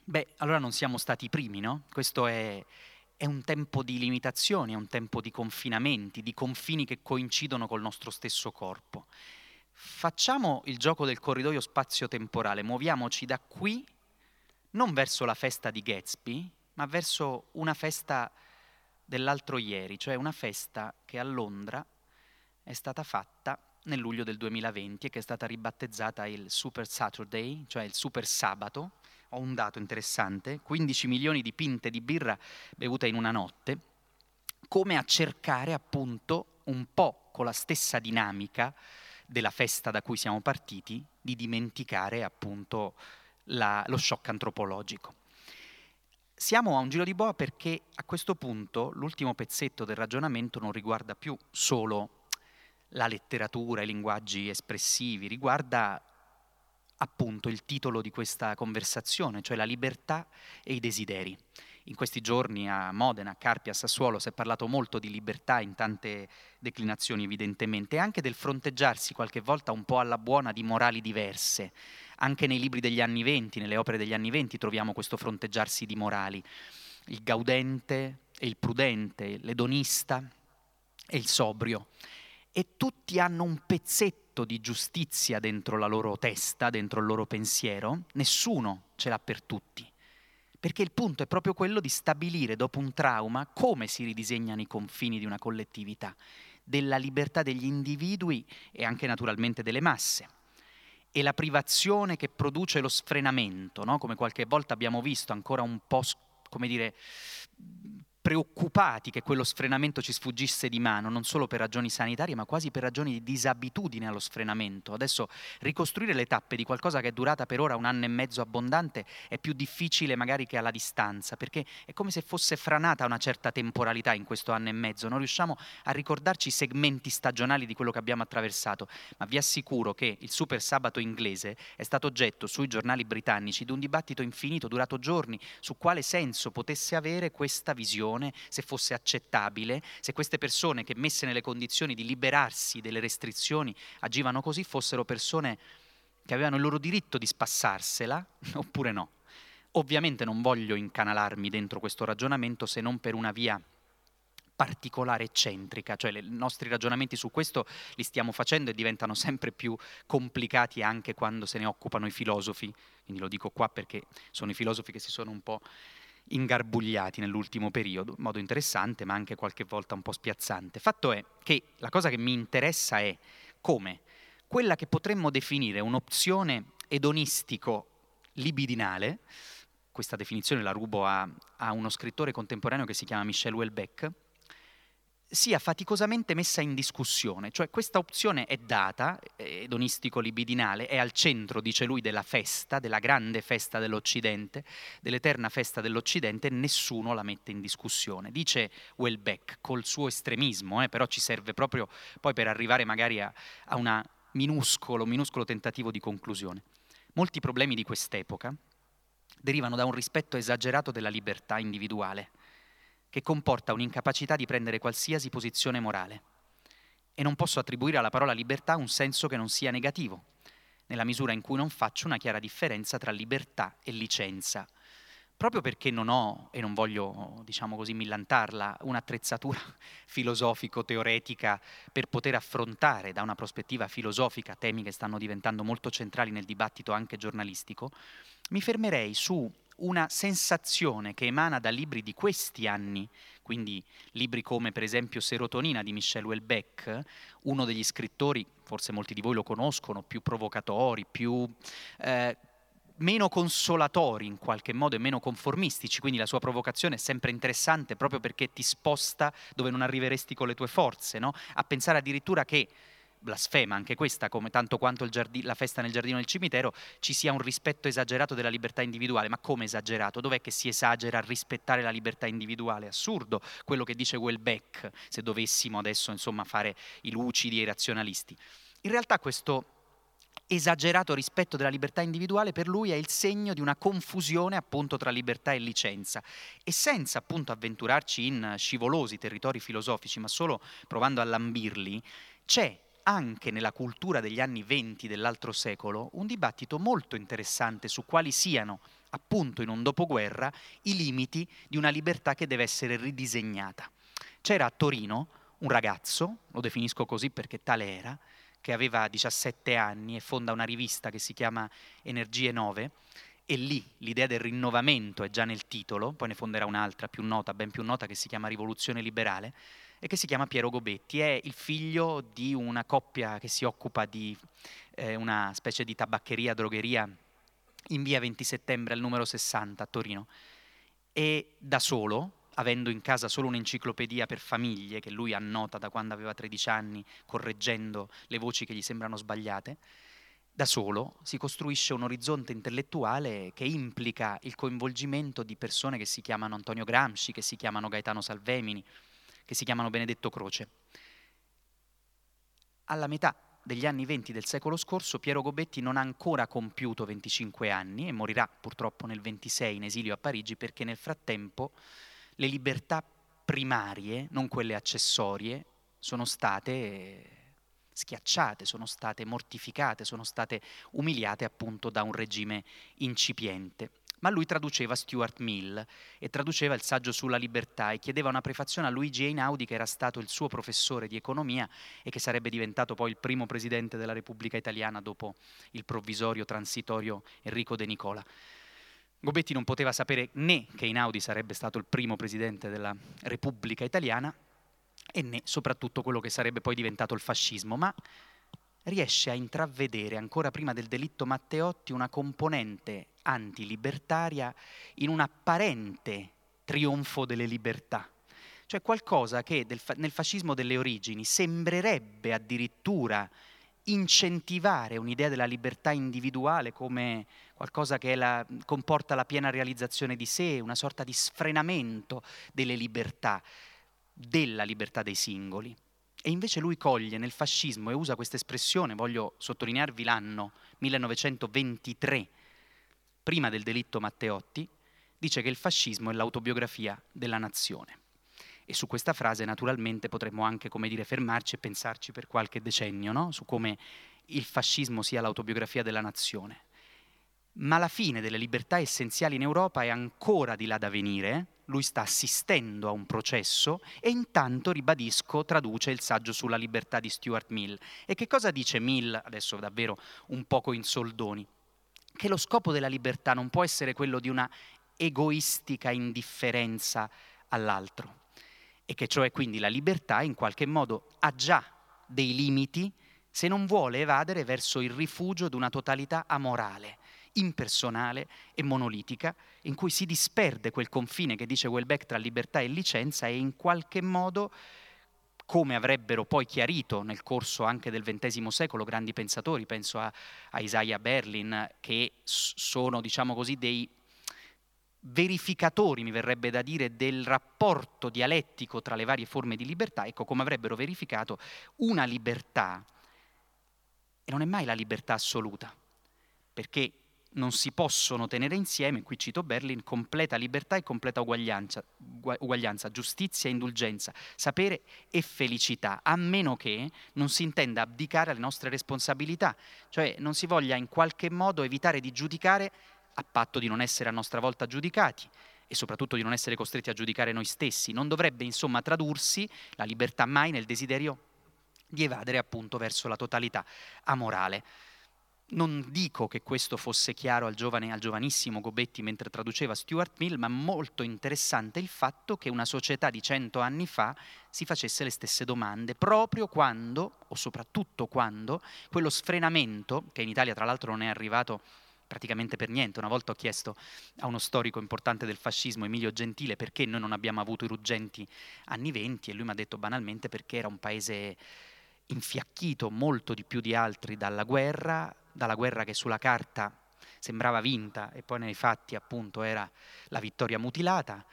Speaker 1: beh, allora non siamo stati i primi, no? Questo è, è un tempo di limitazioni, è un tempo di confinamenti, di confini che coincidono col nostro stesso corpo facciamo il gioco del corridoio spazio-temporale, muoviamoci da qui non verso la festa di Gatsby, ma verso una festa dell'altro ieri, cioè una festa che a Londra è stata fatta nel luglio del 2020 e che è stata ribattezzata il Super Saturday, cioè il Super Sabato. Ho un dato interessante, 15 milioni di pinte di birra bevute in una notte, come a cercare appunto un po' con la stessa dinamica della festa da cui siamo partiti, di dimenticare appunto la, lo shock antropologico. Siamo a un giro di boa perché a questo punto l'ultimo pezzetto del ragionamento non riguarda più solo la letteratura, i linguaggi espressivi, riguarda appunto il titolo di questa conversazione, cioè la libertà e i desideri in questi giorni a Modena, a Carpia, a Sassuolo si è parlato molto di libertà in tante declinazioni evidentemente e anche del fronteggiarsi qualche volta un po' alla buona di morali diverse. Anche nei libri degli anni venti, nelle opere degli anni venti troviamo questo fronteggiarsi di morali. Il gaudente e il prudente, l'edonista e il sobrio. E tutti hanno un pezzetto di giustizia dentro la loro testa, dentro il loro pensiero, nessuno ce l'ha per tutti perché il punto è proprio quello di stabilire dopo un trauma come si ridisegnano i confini di una collettività, della libertà degli individui e anche naturalmente delle masse. E la privazione che produce lo sfrenamento, no? come qualche volta abbiamo visto ancora un po', come dire, preoccupati che quello sfrenamento ci sfuggisse di mano, non solo per ragioni sanitarie, ma quasi per ragioni di disabitudine allo sfrenamento. Adesso ricostruire le tappe di qualcosa che è durata per ora un anno e mezzo abbondante è più difficile magari che alla distanza, perché è come se fosse franata una certa temporalità in questo anno e mezzo, non riusciamo a ricordarci i segmenti stagionali di quello che abbiamo attraversato, ma vi assicuro che il super sabato inglese è stato oggetto sui giornali britannici di un dibattito infinito durato giorni su quale senso potesse avere questa visione situazione, se fosse accettabile, se queste persone che messe nelle condizioni di liberarsi delle restrizioni agivano così fossero persone che avevano il loro diritto di spassarsela *laughs* oppure no. Ovviamente non voglio incanalarmi dentro questo ragionamento se non per una via particolare eccentrica, cioè i nostri ragionamenti su questo li stiamo facendo e diventano sempre più complicati anche quando se ne occupano i filosofi, quindi lo dico qua perché sono i filosofi che si sono un po' ingarbugliati nell'ultimo periodo, in modo interessante ma anche qualche volta un po' spiazzante. Fatto è che la cosa che mi interessa è come quella che potremmo definire un'opzione edonistico-libidinale, questa definizione la rubo a, a uno scrittore contemporaneo che si chiama Michel Houellebecq, sia faticosamente messa in discussione, cioè questa opzione è data, edonistico-libidinale, è al centro, dice lui, della festa, della grande festa dell'Occidente, dell'eterna festa dell'Occidente, e nessuno la mette in discussione. Dice Welbeck, col suo estremismo, eh, però ci serve proprio poi per arrivare magari a, a un minuscolo, minuscolo tentativo di conclusione. Molti problemi di quest'epoca derivano da un rispetto esagerato della libertà individuale, che comporta un'incapacità di prendere qualsiasi posizione morale. E non posso attribuire alla parola libertà un senso che non sia negativo, nella misura in cui non faccio una chiara differenza tra libertà e licenza, proprio perché non ho, e non voglio, diciamo così, millantarla, un'attrezzatura *laughs* filosofico-teoretica per poter affrontare da una prospettiva filosofica temi che stanno diventando molto centrali nel dibattito anche giornalistico, mi fermerei su una sensazione che emana da libri di questi anni, quindi libri come per esempio Serotonina di Michel Houellebecq, uno degli scrittori, forse molti di voi lo conoscono, più provocatori, più... Eh, meno consolatori in qualche modo e meno conformistici, quindi la sua provocazione è sempre interessante proprio perché ti sposta dove non arriveresti con le tue forze, no? a pensare addirittura che blasfema anche questa, come tanto quanto giardino, la festa nel giardino del cimitero, ci sia un rispetto esagerato della libertà individuale. Ma come esagerato? Dov'è che si esagera a rispettare la libertà individuale? Assurdo quello che dice Welbeck, se dovessimo adesso insomma fare i lucidi e i razionalisti. In realtà questo esagerato rispetto della libertà individuale per lui è il segno di una confusione appunto tra libertà e licenza e senza appunto avventurarci in scivolosi territori filosofici ma solo provando a lambirli c'è anche nella cultura degli anni venti dell'altro secolo un dibattito molto interessante su quali siano appunto in un dopoguerra i limiti di una libertà che deve essere ridisegnata. C'era a Torino un ragazzo, lo definisco così perché tale era, che aveva 17 anni e fonda una rivista che si chiama Energie 9 e lì l'idea del rinnovamento è già nel titolo, poi ne fonderà un'altra più nota, ben più nota, che si chiama Rivoluzione Liberale e che si chiama Piero Gobetti. È il figlio di una coppia che si occupa di eh, una specie di tabaccheria, drogheria in via 20 settembre al numero 60 a Torino. E da solo, avendo in casa solo un'enciclopedia per famiglie che lui annota da quando aveva 13 anni, correggendo le voci che gli sembrano sbagliate, da solo si costruisce un orizzonte intellettuale che implica il coinvolgimento di persone che si chiamano Antonio Gramsci, che si chiamano Gaetano Salvemini, che si chiamano Benedetto Croce. Alla metà degli anni 20 del secolo scorso Piero Gobetti non ha ancora compiuto 25 anni e morirà purtroppo nel 26 in esilio a Parigi perché nel frattempo le libertà primarie, non quelle accessorie, sono state schiacciate, sono state mortificate, sono state umiliate appunto da un regime incipiente. Ma lui traduceva Stuart Mill e traduceva il saggio sulla libertà e chiedeva una prefazione a Luigi Einaudi che era stato il suo professore di economia e che sarebbe diventato poi il primo presidente della Repubblica Italiana dopo il provvisorio transitorio Enrico De Nicola. Gobetti non poteva sapere né che Einaudi sarebbe stato il primo presidente della Repubblica Italiana e né soprattutto quello che sarebbe poi diventato il fascismo, ma riesce a intravedere ancora prima del delitto Matteotti una componente antilibertaria in un apparente trionfo delle libertà, cioè qualcosa che nel fascismo delle origini sembrerebbe addirittura incentivare un'idea della libertà individuale come qualcosa che la, comporta la piena realizzazione di sé, una sorta di sfrenamento delle libertà, della libertà dei singoli. E invece lui coglie nel fascismo e usa questa espressione, voglio sottolinearvi l'anno 1923, prima del delitto Matteotti, dice che il fascismo è l'autobiografia della nazione. E su questa frase naturalmente potremmo anche, come dire, fermarci e pensarci per qualche decennio, no? su come il fascismo sia l'autobiografia della nazione. Ma la fine delle libertà essenziali in Europa è ancora di là da venire, lui sta assistendo a un processo e intanto, ribadisco, traduce il saggio sulla libertà di Stuart Mill. E che cosa dice Mill, adesso davvero un poco in soldoni? Che lo scopo della libertà non può essere quello di una egoistica indifferenza all'altro, e che cioè quindi la libertà in qualche modo ha già dei limiti se non vuole evadere verso il rifugio di una totalità amorale, impersonale e monolitica, in cui si disperde quel confine che dice Welbeck tra libertà e licenza e in qualche modo come avrebbero poi chiarito nel corso anche del XX secolo grandi pensatori, penso a, a Isaiah Berlin, che sono, diciamo così, dei verificatori, mi verrebbe da dire, del rapporto dialettico tra le varie forme di libertà, ecco come avrebbero verificato una libertà, e non è mai la libertà assoluta, perché non si possono tenere insieme, qui cito Berlin, completa libertà e completa uguaglianza, uguaglianza, giustizia e indulgenza, sapere e felicità, a meno che non si intenda abdicare alle nostre responsabilità, cioè non si voglia in qualche modo evitare di giudicare a patto di non essere a nostra volta giudicati e soprattutto di non essere costretti a giudicare noi stessi. Non dovrebbe insomma tradursi la libertà mai nel desiderio di evadere appunto verso la totalità amorale. Non dico che questo fosse chiaro al, giovane, al giovanissimo Gobetti mentre traduceva Stuart Mill, ma molto interessante il fatto che una società di cento anni fa si facesse le stesse domande, proprio quando, o soprattutto quando, quello sfrenamento, che in Italia tra l'altro non è arrivato praticamente per niente. Una volta ho chiesto a uno storico importante del fascismo, Emilio Gentile, perché noi non abbiamo avuto i ruggenti anni venti e lui mi ha detto banalmente perché era un paese infiacchito molto di più di altri dalla guerra, dalla guerra che sulla carta sembrava vinta e poi nei fatti appunto era la vittoria mutilata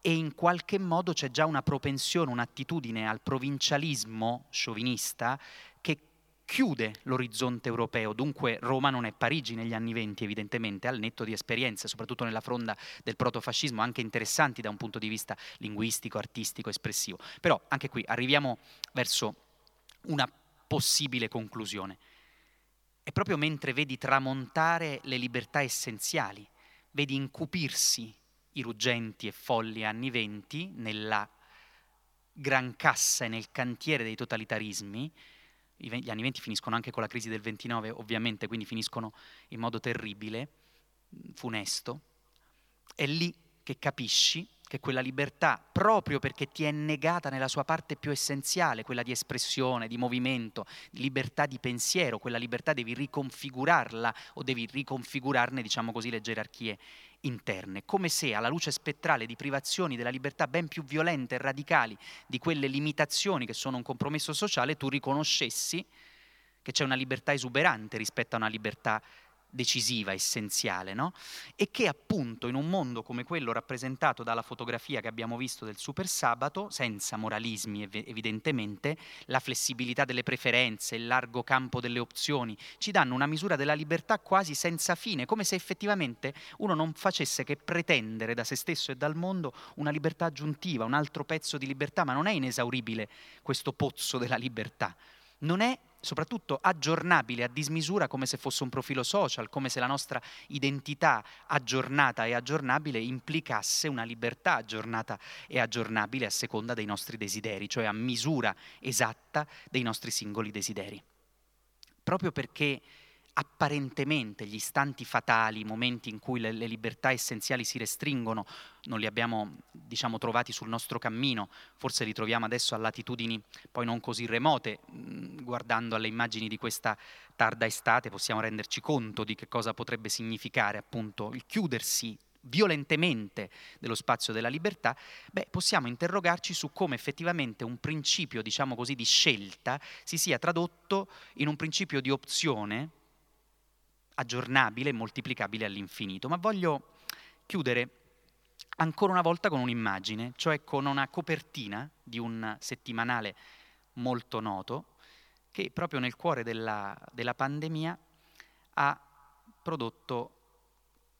Speaker 1: e in qualche modo c'è già una propensione, un'attitudine al provincialismo sciovinista che chiude l'orizzonte europeo, dunque Roma non è Parigi negli anni venti evidentemente, al netto di esperienze, soprattutto nella fronda del protofascismo, anche interessanti da un punto di vista linguistico, artistico, espressivo. Però anche qui arriviamo verso una possibile conclusione. È proprio mentre vedi tramontare le libertà essenziali, vedi incupirsi i ruggenti e folli anni venti nella gran cassa e nel cantiere dei totalitarismi, gli anni venti finiscono anche con la crisi del 29 ovviamente, quindi finiscono in modo terribile, funesto, è lì che capisci che quella libertà, proprio perché ti è negata nella sua parte più essenziale, quella di espressione, di movimento, di libertà di pensiero, quella libertà devi riconfigurarla o devi riconfigurarne, diciamo così, le gerarchie interne, come se alla luce spettrale di privazioni della libertà ben più violente e radicali di quelle limitazioni che sono un compromesso sociale, tu riconoscessi che c'è una libertà esuberante rispetto a una libertà decisiva, essenziale, no? e che appunto in un mondo come quello rappresentato dalla fotografia che abbiamo visto del Super Sabato, senza moralismi evidentemente, la flessibilità delle preferenze, il largo campo delle opzioni, ci danno una misura della libertà quasi senza fine, come se effettivamente uno non facesse che pretendere da se stesso e dal mondo una libertà aggiuntiva, un altro pezzo di libertà, ma non è inesauribile questo pozzo della libertà. Non è soprattutto aggiornabile a dismisura come se fosse un profilo social, come se la nostra identità aggiornata e aggiornabile implicasse una libertà aggiornata e aggiornabile a seconda dei nostri desideri, cioè a misura esatta dei nostri singoli desideri. Proprio perché apparentemente gli istanti fatali, i momenti in cui le, le, libertà essenziali si restringono, non li abbiamo diciamo, trovati sul nostro cammino, forse li troviamo adesso a latitudini poi non così remote, mm, guardando alle immagini di questa tarda estate possiamo renderci conto di che cosa potrebbe significare appunto il chiudersi violentemente dello spazio della libertà, beh, possiamo interrogarci su come effettivamente un principio, diciamo così, di scelta si sia tradotto in un principio di opzione aggiornabile e moltiplicabile all'infinito. Ma voglio chiudere ancora una volta con un'immagine, cioè con una copertina di un settimanale molto noto che proprio nel cuore della, della pandemia ha prodotto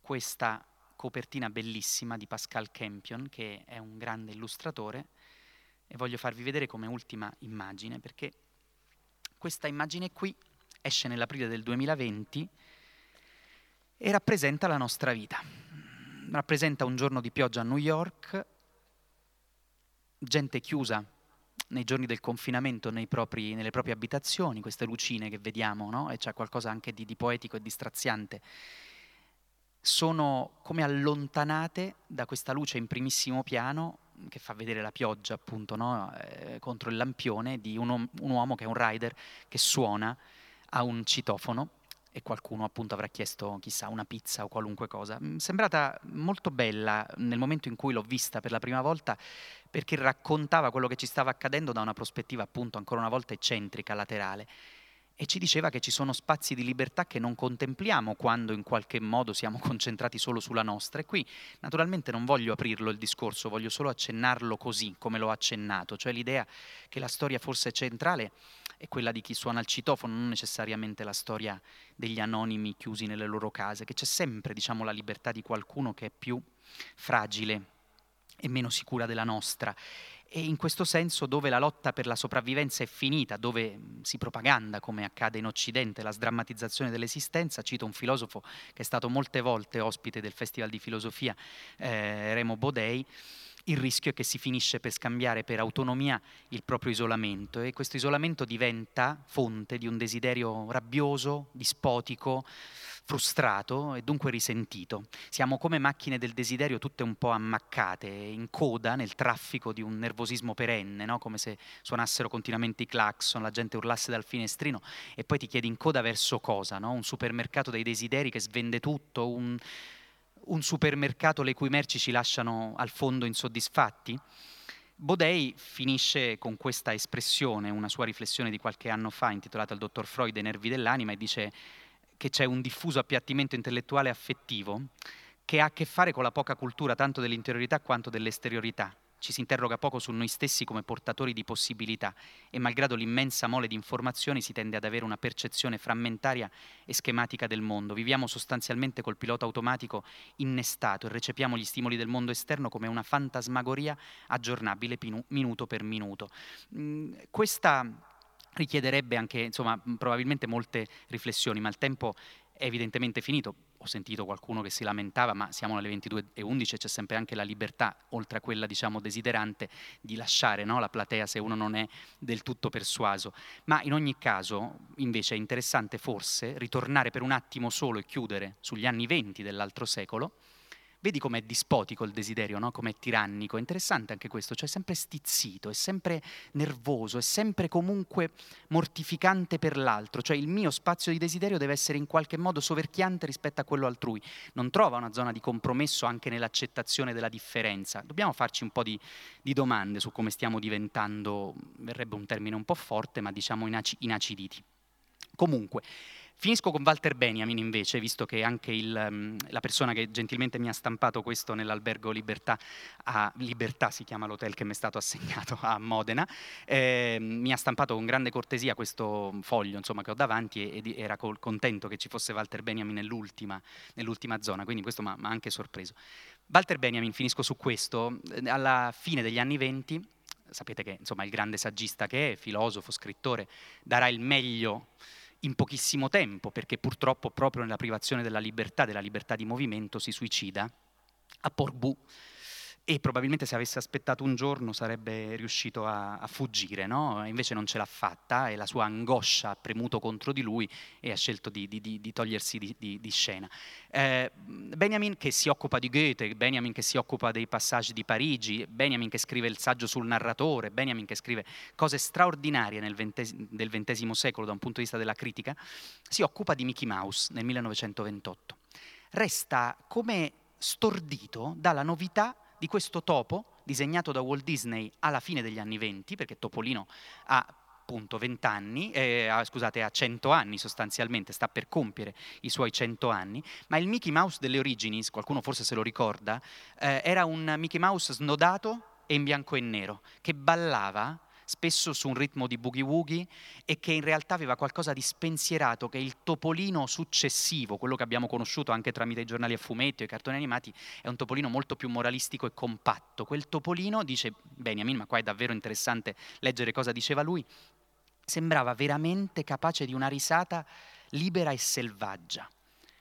Speaker 1: questa copertina bellissima di Pascal Campion, che è un grande illustratore, e voglio farvi vedere come ultima immagine, perché questa immagine qui esce nell'aprile del 2020 e rappresenta la nostra vita. Rappresenta un giorno di pioggia a New York, gente chiusa nei giorni del confinamento propri, nelle proprie abitazioni, queste lucine che vediamo, no? e c'è qualcosa anche di, di poetico e di straziante, sono come allontanate da questa luce in primissimo piano che fa vedere la pioggia appunto no? eh, contro il lampione di un, un uomo che è un rider che suona a un citofono e qualcuno appunto avrà chiesto chissà una pizza o qualunque cosa. Mi è sembrata molto bella nel momento in cui l'ho vista per la prima volta perché raccontava quello che ci stava accadendo da una prospettiva appunto ancora una volta eccentrica, laterale e ci diceva che ci sono spazi di libertà che non contempliamo quando in qualche modo siamo *laughs* concentrati solo sulla nostra. E qui naturalmente non voglio aprirlo il discorso, voglio solo accennarlo così come l'ho accennato, cioè l'idea che la storia forse centrale è quella di chi suona il citofono, non necessariamente la storia degli anonimi chiusi nelle loro case, che c'è sempre diciamo, la libertà di qualcuno che è più fragile e meno sicura della nostra e in questo senso dove la lotta per la sopravvivenza è finita, dove si propaganda, come accade in Occidente, la sdrammatizzazione dell'esistenza, cito un filosofo che è stato molte volte ospite del Festival di Filosofia, eh, Remo Bodei, il rischio è che si finisce per scambiare per autonomia il proprio isolamento. E questo isolamento diventa fonte di un desiderio rabbioso, dispotico, frustrato e dunque risentito. Siamo come macchine del desiderio tutte un po' ammaccate, in coda nel traffico di un nervosismo perenne, no? come se suonassero continuamente i clacson, la gente urlasse dal finestrino e poi ti chiedi in coda verso cosa? No? Un supermercato dei desideri che svende tutto, un, un supermercato le cui merci ci lasciano al fondo insoddisfatti? Bodei finisce con questa espressione, una sua riflessione di qualche anno fa intitolata Il dottor Freud i nervi dell'anima e dice che c'è un diffuso appiattimento intellettuale affettivo che ha a che fare con la poca cultura tanto dell'interiorità quanto dell'esteriorità. ci si interroga poco su noi stessi come portatori di possibilità e malgrado l'immensa mole di informazioni si tende ad avere una percezione frammentaria e schematica del mondo. Viviamo sostanzialmente col pilota automatico innestato e recepiamo gli stimoli del mondo esterno come una fantasmagoria aggiornabile minuto per minuto. Mm, questa richiederebbe anche, insomma, probabilmente molte riflessioni, ma il tempo è evidentemente finito. Ho sentito qualcuno che si lamentava, ma siamo alle 22.11 e c'è sempre anche la libertà, oltre a quella diciamo desiderante, di lasciare no, la platea se uno non è del tutto persuaso. Ma in ogni caso, invece, è interessante forse ritornare per un attimo solo e chiudere sugli anni 20 dell'altro secolo, Vedi com'è dispotico il desiderio, no? com'è tirannico, è interessante anche questo, cioè è sempre stizzito, è sempre nervoso, è sempre comunque mortificante per l'altro, cioè il mio spazio di desiderio deve essere in qualche modo soverchiante rispetto a quello altrui, non trova una zona di compromesso anche nell'accettazione della differenza. Dobbiamo farci un po' di, di domande su come stiamo diventando, verrebbe un termine un po' forte, ma diciamo inaciditi. Comunque, Finisco con Walter Benjamin invece, visto che anche il, um, la persona che gentilmente mi ha stampato questo nell'albergo Libertà, a Libertà si chiama l'hotel che mi è stato assegnato a Modena, eh, mi ha stampato con grande cortesia questo foglio insomma, che ho davanti e, ed era col, contento che ci fosse Walter Benjamin nell'ultima, nell'ultima zona, quindi questo mi ha anche sorpreso. Walter Benjamin, finisco su questo, eh, alla fine degli anni venti, sapete che insomma il grande saggista che è, filosofo, scrittore, darà il meglio in pochissimo tempo, perché purtroppo proprio nella privazione della libertà, della libertà di movimento, si suicida a Portbou e probabilmente se avesse aspettato un giorno sarebbe riuscito a, a fuggire, no? invece non ce l'ha fatta e la sua angoscia ha premuto contro di lui e ha scelto di, di, di, di togliersi di, scena. Eh, Benjamin che si occupa di Goethe, Benjamin che si occupa dei passaggi di Parigi, Benjamin che scrive il saggio sul narratore, Benjamin che scrive cose straordinarie nel XX secolo da un punto di vista della critica, si occupa di Mickey Mouse nel 1928. Resta come stordito dalla novità di questo topo disegnato da Walt Disney alla fine degli anni 20, perché Topolino ha appunto 20 anni, eh, scusate, ha 100 anni sostanzialmente, sta per compiere i suoi 100 anni, ma il Mickey Mouse delle origini, qualcuno forse se lo ricorda, eh, era un Mickey Mouse snodato e in bianco e nero, che ballava spesso su un ritmo di boogie woogie e che in realtà aveva qualcosa di spensierato, che il topolino successivo, quello che abbiamo conosciuto anche tramite i giornali a fumetti o i cartoni animati, è un topolino molto più moralistico e compatto. Quel topolino, dice Benjamin, ma qua è davvero interessante leggere cosa diceva lui, sembrava veramente capace di una risata libera e selvaggia.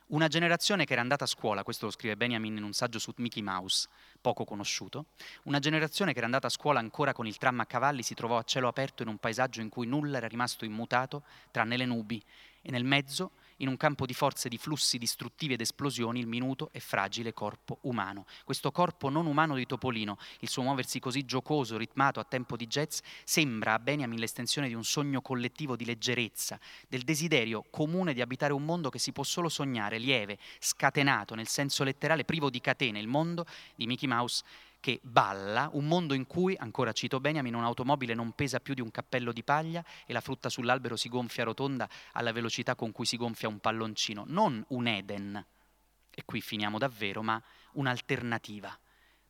Speaker 1: Una generazione che era andata a scuola, questo lo scrive Benjamin in un saggio su Mickey Mouse, poco conosciuto, una generazione che era andata a scuola ancora con il tram a cavalli si trovò a cielo aperto in un paesaggio in cui nulla era rimasto immutato tranne le nubi e nel mezzo in un campo di forze, di flussi distruttivi ed esplosioni, il minuto e fragile corpo umano. Questo corpo non umano di Topolino, il suo muoversi così giocoso, ritmato a tempo di jazz, sembra a Benjamin l'estensione di un sogno collettivo di leggerezza, del desiderio comune di abitare un mondo che si può solo sognare, lieve, scatenato, nel senso letterale, privo di catene, il mondo di Mickey Mouse che balla, un mondo in cui, ancora cito Benjamin, un'automobile non pesa più di un cappello di paglia e la frutta sull'albero si gonfia rotonda alla velocità con cui si gonfia un palloncino. Non un Eden, e qui finiamo davvero, ma un'alternativa.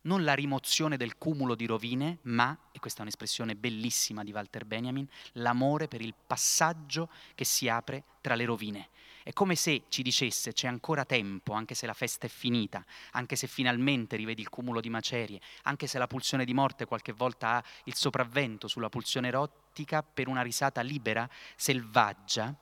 Speaker 1: Non la rimozione del cumulo di rovine, ma, e questa è un'espressione bellissima di Walter Benjamin, l'amore per il passaggio che si apre tra le rovine. È come se ci dicesse c'è ancora tempo, anche se la festa è finita, anche se finalmente rivedi il cumulo di macerie, anche se la pulsione di morte qualche volta ha il sopravvento sulla pulsione erotica per una risata libera, selvaggia,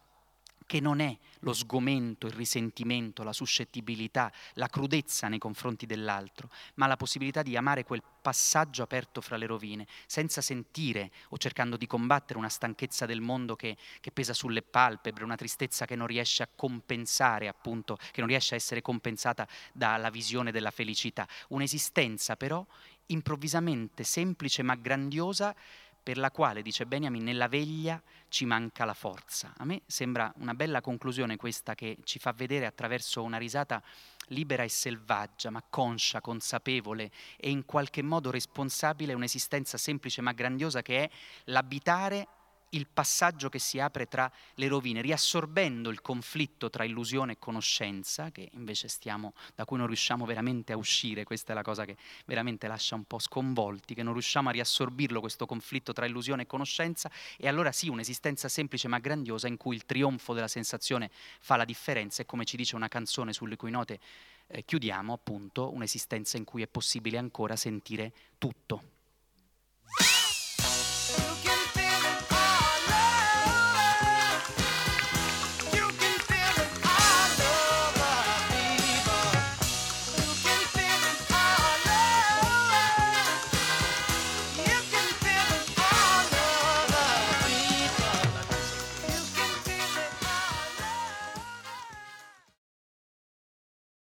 Speaker 1: che non è lo sgomento, il risentimento, la suscettibilità, la crudezza nei confronti dell'altro, ma la possibilità di amare quel passaggio aperto fra le rovine, senza sentire o cercando di combattere una stanchezza del mondo che, che pesa sulle palpebre, una tristezza che non riesce a compensare, appunto, che non riesce a essere compensata dalla visione della felicità. Un'esistenza però improvvisamente semplice ma grandiosa per la quale, dice Benjamin, nella veglia ci manca la forza. A me sembra una bella conclusione questa che ci fa vedere attraverso una risata libera e selvaggia, ma conscia, consapevole e in qualche modo responsabile un'esistenza semplice ma grandiosa che è l'abitare il passaggio che si apre tra le rovine, riassorbendo il conflitto tra illusione e conoscenza, che invece stiamo, da cui non riusciamo veramente a uscire, questa è la cosa che veramente lascia un po' sconvolti, che non riusciamo a riassorbirlo questo conflitto tra illusione e conoscenza, e allora sì, un'esistenza semplice ma grandiosa in cui il trionfo della sensazione fa la differenza e come ci dice una canzone sulle cui note eh, chiudiamo appunto un'esistenza in cui è possibile ancora sentire tutto.